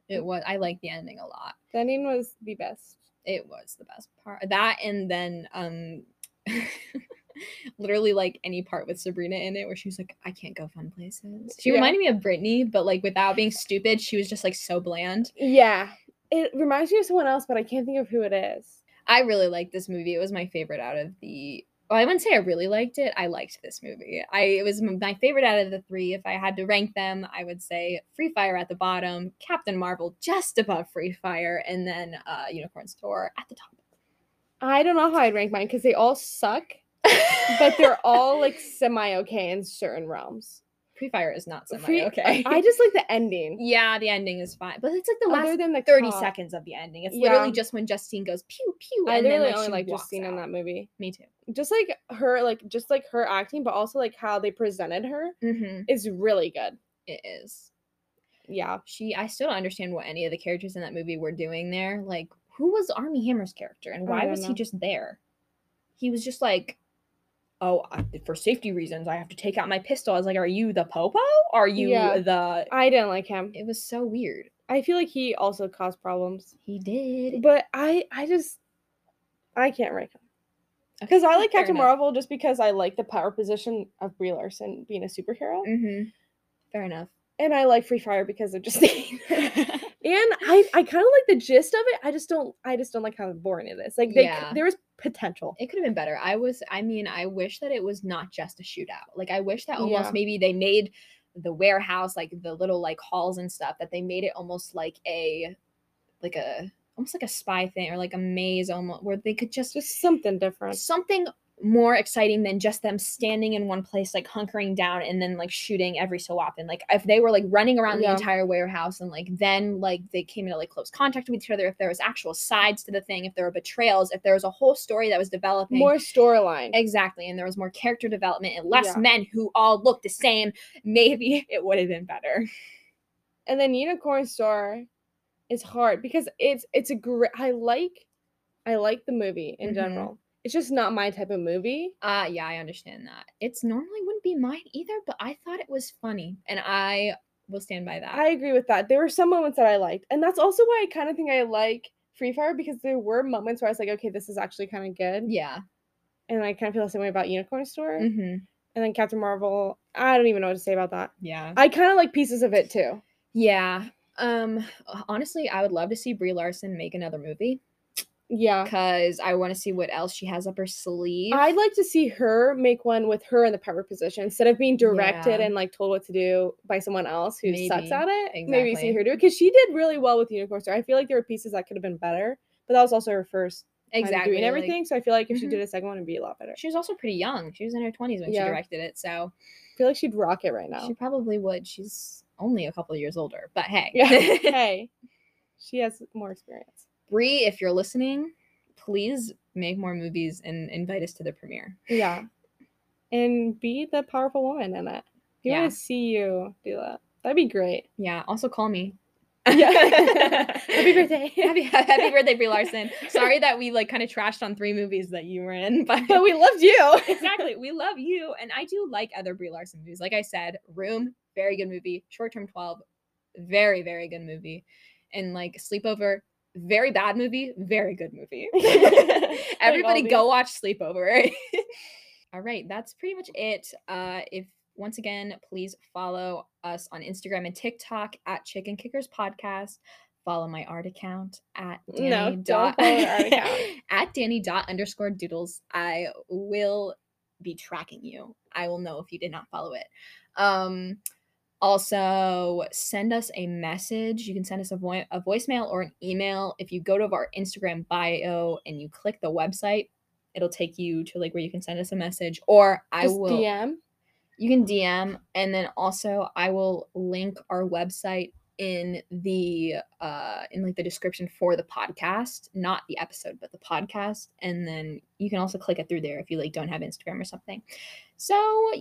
[SPEAKER 2] it was. I like the ending a lot.
[SPEAKER 3] The ending was the best.
[SPEAKER 2] it was the best part that and then um literally like any part with sabrina in it where she was like i can't go fun places she
[SPEAKER 3] Yeah.
[SPEAKER 2] reminded me of brittany but like without being stupid she was just like so bland
[SPEAKER 3] Yeah. It reminds me of someone else, but I can't think of who it is.
[SPEAKER 2] i really liked this movie it was my favorite out of the well, I wouldn't say I really liked it. I liked this movie. I it was my favorite out of the three. If I had to rank them, I would say Free Fire at the bottom, Captain Marvel just above Free Fire, and then uh, Unicorn Store at the top.
[SPEAKER 3] I don't know how I'd rank mine because they all suck, but they're all like semi okay in certain realms.
[SPEAKER 2] Free Fire is not semi
[SPEAKER 3] Free-
[SPEAKER 2] okay.
[SPEAKER 3] I just like the ending.
[SPEAKER 2] yeah, the ending is fine, but it's like the
[SPEAKER 3] Other
[SPEAKER 2] last
[SPEAKER 3] than the
[SPEAKER 2] thirty
[SPEAKER 3] cop.
[SPEAKER 2] seconds of the ending. It's
[SPEAKER 3] Yeah.
[SPEAKER 2] literally just when Justine goes pew pew.
[SPEAKER 3] I
[SPEAKER 2] and then,
[SPEAKER 3] literally
[SPEAKER 2] like,
[SPEAKER 3] only like Justine in that movie.
[SPEAKER 2] Me too.
[SPEAKER 3] Just like her, like just like her acting, but also like how they presented her
[SPEAKER 2] Mm-hmm.
[SPEAKER 3] is really good.
[SPEAKER 2] It is.
[SPEAKER 3] Yeah.
[SPEAKER 2] She. I still don't understand what any of the characters in that movie were doing there. Like, who was Armie Hammer's character and why was he just there? He was just like, oh, I, for safety reasons, I have to take out my pistol. I was like, are you the popo? Are you
[SPEAKER 3] Yeah.
[SPEAKER 2] the?
[SPEAKER 3] I didn't like him.
[SPEAKER 2] It was so weird.
[SPEAKER 3] I feel like he also caused problems.
[SPEAKER 2] He did.
[SPEAKER 3] But I I just I can't rank him. Because I like
[SPEAKER 2] Fair
[SPEAKER 3] Captain
[SPEAKER 2] enough.
[SPEAKER 3] Marvel just because I like the power position of Brie Larson being a superhero.
[SPEAKER 2] Mm-hmm. Fair enough.
[SPEAKER 3] And I like Free Fire because of Justine. and I, I kind of like the gist of it. I just don't I just don't like how boring it is. Like they,
[SPEAKER 2] Yeah.
[SPEAKER 3] there was potential.
[SPEAKER 2] It could have been better. I was, I mean, I wish that it was not just a shootout. Like, I wish that almost
[SPEAKER 3] Yeah.
[SPEAKER 2] maybe they made the warehouse, like the little like halls and stuff, that they made it almost like a, like a, almost like a spy thing or like a maze almost where they could just,
[SPEAKER 3] Just something different.
[SPEAKER 2] something more exciting than just them standing in one place, like hunkering down and then like shooting every so often. Like, if they were like running around
[SPEAKER 3] Yeah.
[SPEAKER 2] the entire warehouse and like then like they came into like close contact with each other, if there was actual sides to the thing, if there were betrayals, if there was a whole story that was developing.
[SPEAKER 3] More storyline.
[SPEAKER 2] Exactly. And there was more character development and less
[SPEAKER 3] Yeah.
[SPEAKER 2] men who all looked the same. Maybe it would have been better.
[SPEAKER 3] and then Unicorn Store is hard because it's it's a great I like I like the movie in
[SPEAKER 2] Mhm.
[SPEAKER 3] general. It's just not my type of movie.
[SPEAKER 2] Uh yeah, I understand that. It's normally wouldn't be mine either, but I thought it was funny. And I will stand by that.
[SPEAKER 3] I agree with that. There were some moments that I liked. And that's also why I kind of think I like Free Fire because there were moments where I was like, okay, this is actually kind of good.
[SPEAKER 2] yeah.
[SPEAKER 3] And I kind of feel the same way about Unicorn Store.
[SPEAKER 2] hmm
[SPEAKER 3] And then Captain Marvel, I don't even know what to say about that.
[SPEAKER 2] Yeah.
[SPEAKER 3] I kind of like pieces of it too.
[SPEAKER 2] Yeah. Um honestly, I would love to see Brie Larson make another movie
[SPEAKER 3] Yeah.
[SPEAKER 2] because I want to see what else she has up her sleeve.
[SPEAKER 3] I'd like to see her make one with her in the power position instead of being directed
[SPEAKER 2] Yeah.
[SPEAKER 3] and like told what to do by someone else who sucks at it. Maybe see her do it because she did really well with Unicorn Store. I feel like there were pieces that could have been better, but that was also her first
[SPEAKER 2] exactly
[SPEAKER 3] doing
[SPEAKER 2] like-
[SPEAKER 3] everything. so I feel like if she
[SPEAKER 2] Mhm.
[SPEAKER 3] did a second one, it'd be a lot better.
[SPEAKER 2] she was also pretty young. She was in her 20s when
[SPEAKER 3] Yeah.
[SPEAKER 2] she directed it. So
[SPEAKER 3] I feel like she'd rock it right now.
[SPEAKER 2] She probably would. She's only a couple years older, but hey.
[SPEAKER 3] Yeah. hey, she has more experience.
[SPEAKER 2] Brie, if you're listening, please make more movies and invite us to the premiere.
[SPEAKER 3] Yeah, and be the powerful woman in it. We
[SPEAKER 2] Yeah.
[SPEAKER 3] want to see you do that. That'd be great.
[SPEAKER 2] Yeah. Also call me.
[SPEAKER 3] Yeah. Happy birthday.
[SPEAKER 2] happy, happy birthday, Brie Larson. Sorry that we like kind of trashed on three movies that you were in, but
[SPEAKER 3] but we loved you.
[SPEAKER 2] exactly. We love you. And I do like other Brie Larson movies. Like I said, Room, very good movie. Short Term 12, very, very good movie. And like Sleepover, very bad movie, very good movie. Everybody go watch Sleepover. All right, that's pretty much it. Uh if once again, please follow us on Instagram and TikTok at Chicken Kickers Podcast. Follow my art account at Danny
[SPEAKER 3] No,
[SPEAKER 2] dot
[SPEAKER 3] don't follow your account.
[SPEAKER 2] at Danny dot underscore doodles. I will be tracking you. I will know if you did not follow it. Um also send us a message. You can send us a, vo- a voicemail or an email. If you go to our Instagram bio and you click the website, it'll take you to like where you can send us a message or I
[SPEAKER 3] Just
[SPEAKER 2] will
[SPEAKER 3] DM.
[SPEAKER 2] you can DM and then also I will link our website in the uh in like the description for the podcast, not the episode, but the podcast. And then you can also click it through there if you like don't have Instagram or something. So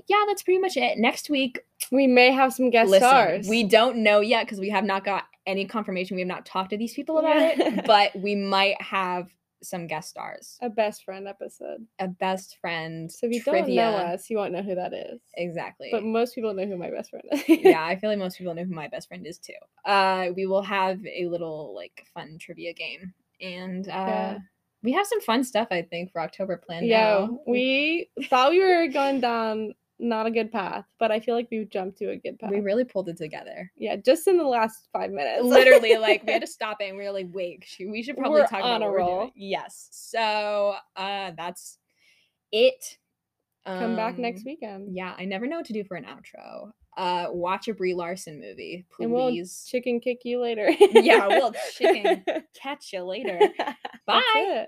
[SPEAKER 2] yeah, that's pretty much it. Next week,
[SPEAKER 3] We may have some guest
[SPEAKER 2] listen,
[SPEAKER 3] stars.
[SPEAKER 2] we don't know yet because we have not got any confirmation. We have not talked to these people about
[SPEAKER 3] Yeah.
[SPEAKER 2] it, but we might have some guest stars.
[SPEAKER 3] a best friend episode.
[SPEAKER 2] A best friend.
[SPEAKER 3] So if you
[SPEAKER 2] trivia.
[SPEAKER 3] don't know us, you won't know who that is.
[SPEAKER 2] Exactly.
[SPEAKER 3] But most people know who my best friend is.
[SPEAKER 2] yeah, I feel like most people know who my best friend is too. Uh, we will have a little like fun trivia game, and uh,
[SPEAKER 3] Yeah.
[SPEAKER 2] we have some fun stuff I think for October planned. Yeah,
[SPEAKER 3] we thought we were going down not a good path, but I feel like we've jumped to a good path.
[SPEAKER 2] we really pulled it together.
[SPEAKER 3] yeah, just in the last five minutes.
[SPEAKER 2] Literally, like we had to stop it, and we were like, "Wait, should, we should probably
[SPEAKER 3] We're
[SPEAKER 2] talk
[SPEAKER 3] on
[SPEAKER 2] about
[SPEAKER 3] a
[SPEAKER 2] what we're doing."
[SPEAKER 3] roll.
[SPEAKER 2] Yes. So uh, that's it.
[SPEAKER 3] come back next
[SPEAKER 2] Um,
[SPEAKER 3] weekend.
[SPEAKER 2] Yeah, I never know what to do for an outro. Uh, watch a Brie Larson movie,
[SPEAKER 3] And we'll
[SPEAKER 2] please.
[SPEAKER 3] chicken kick you later.
[SPEAKER 2] Yeah, we'll chicken catch you later. Bye.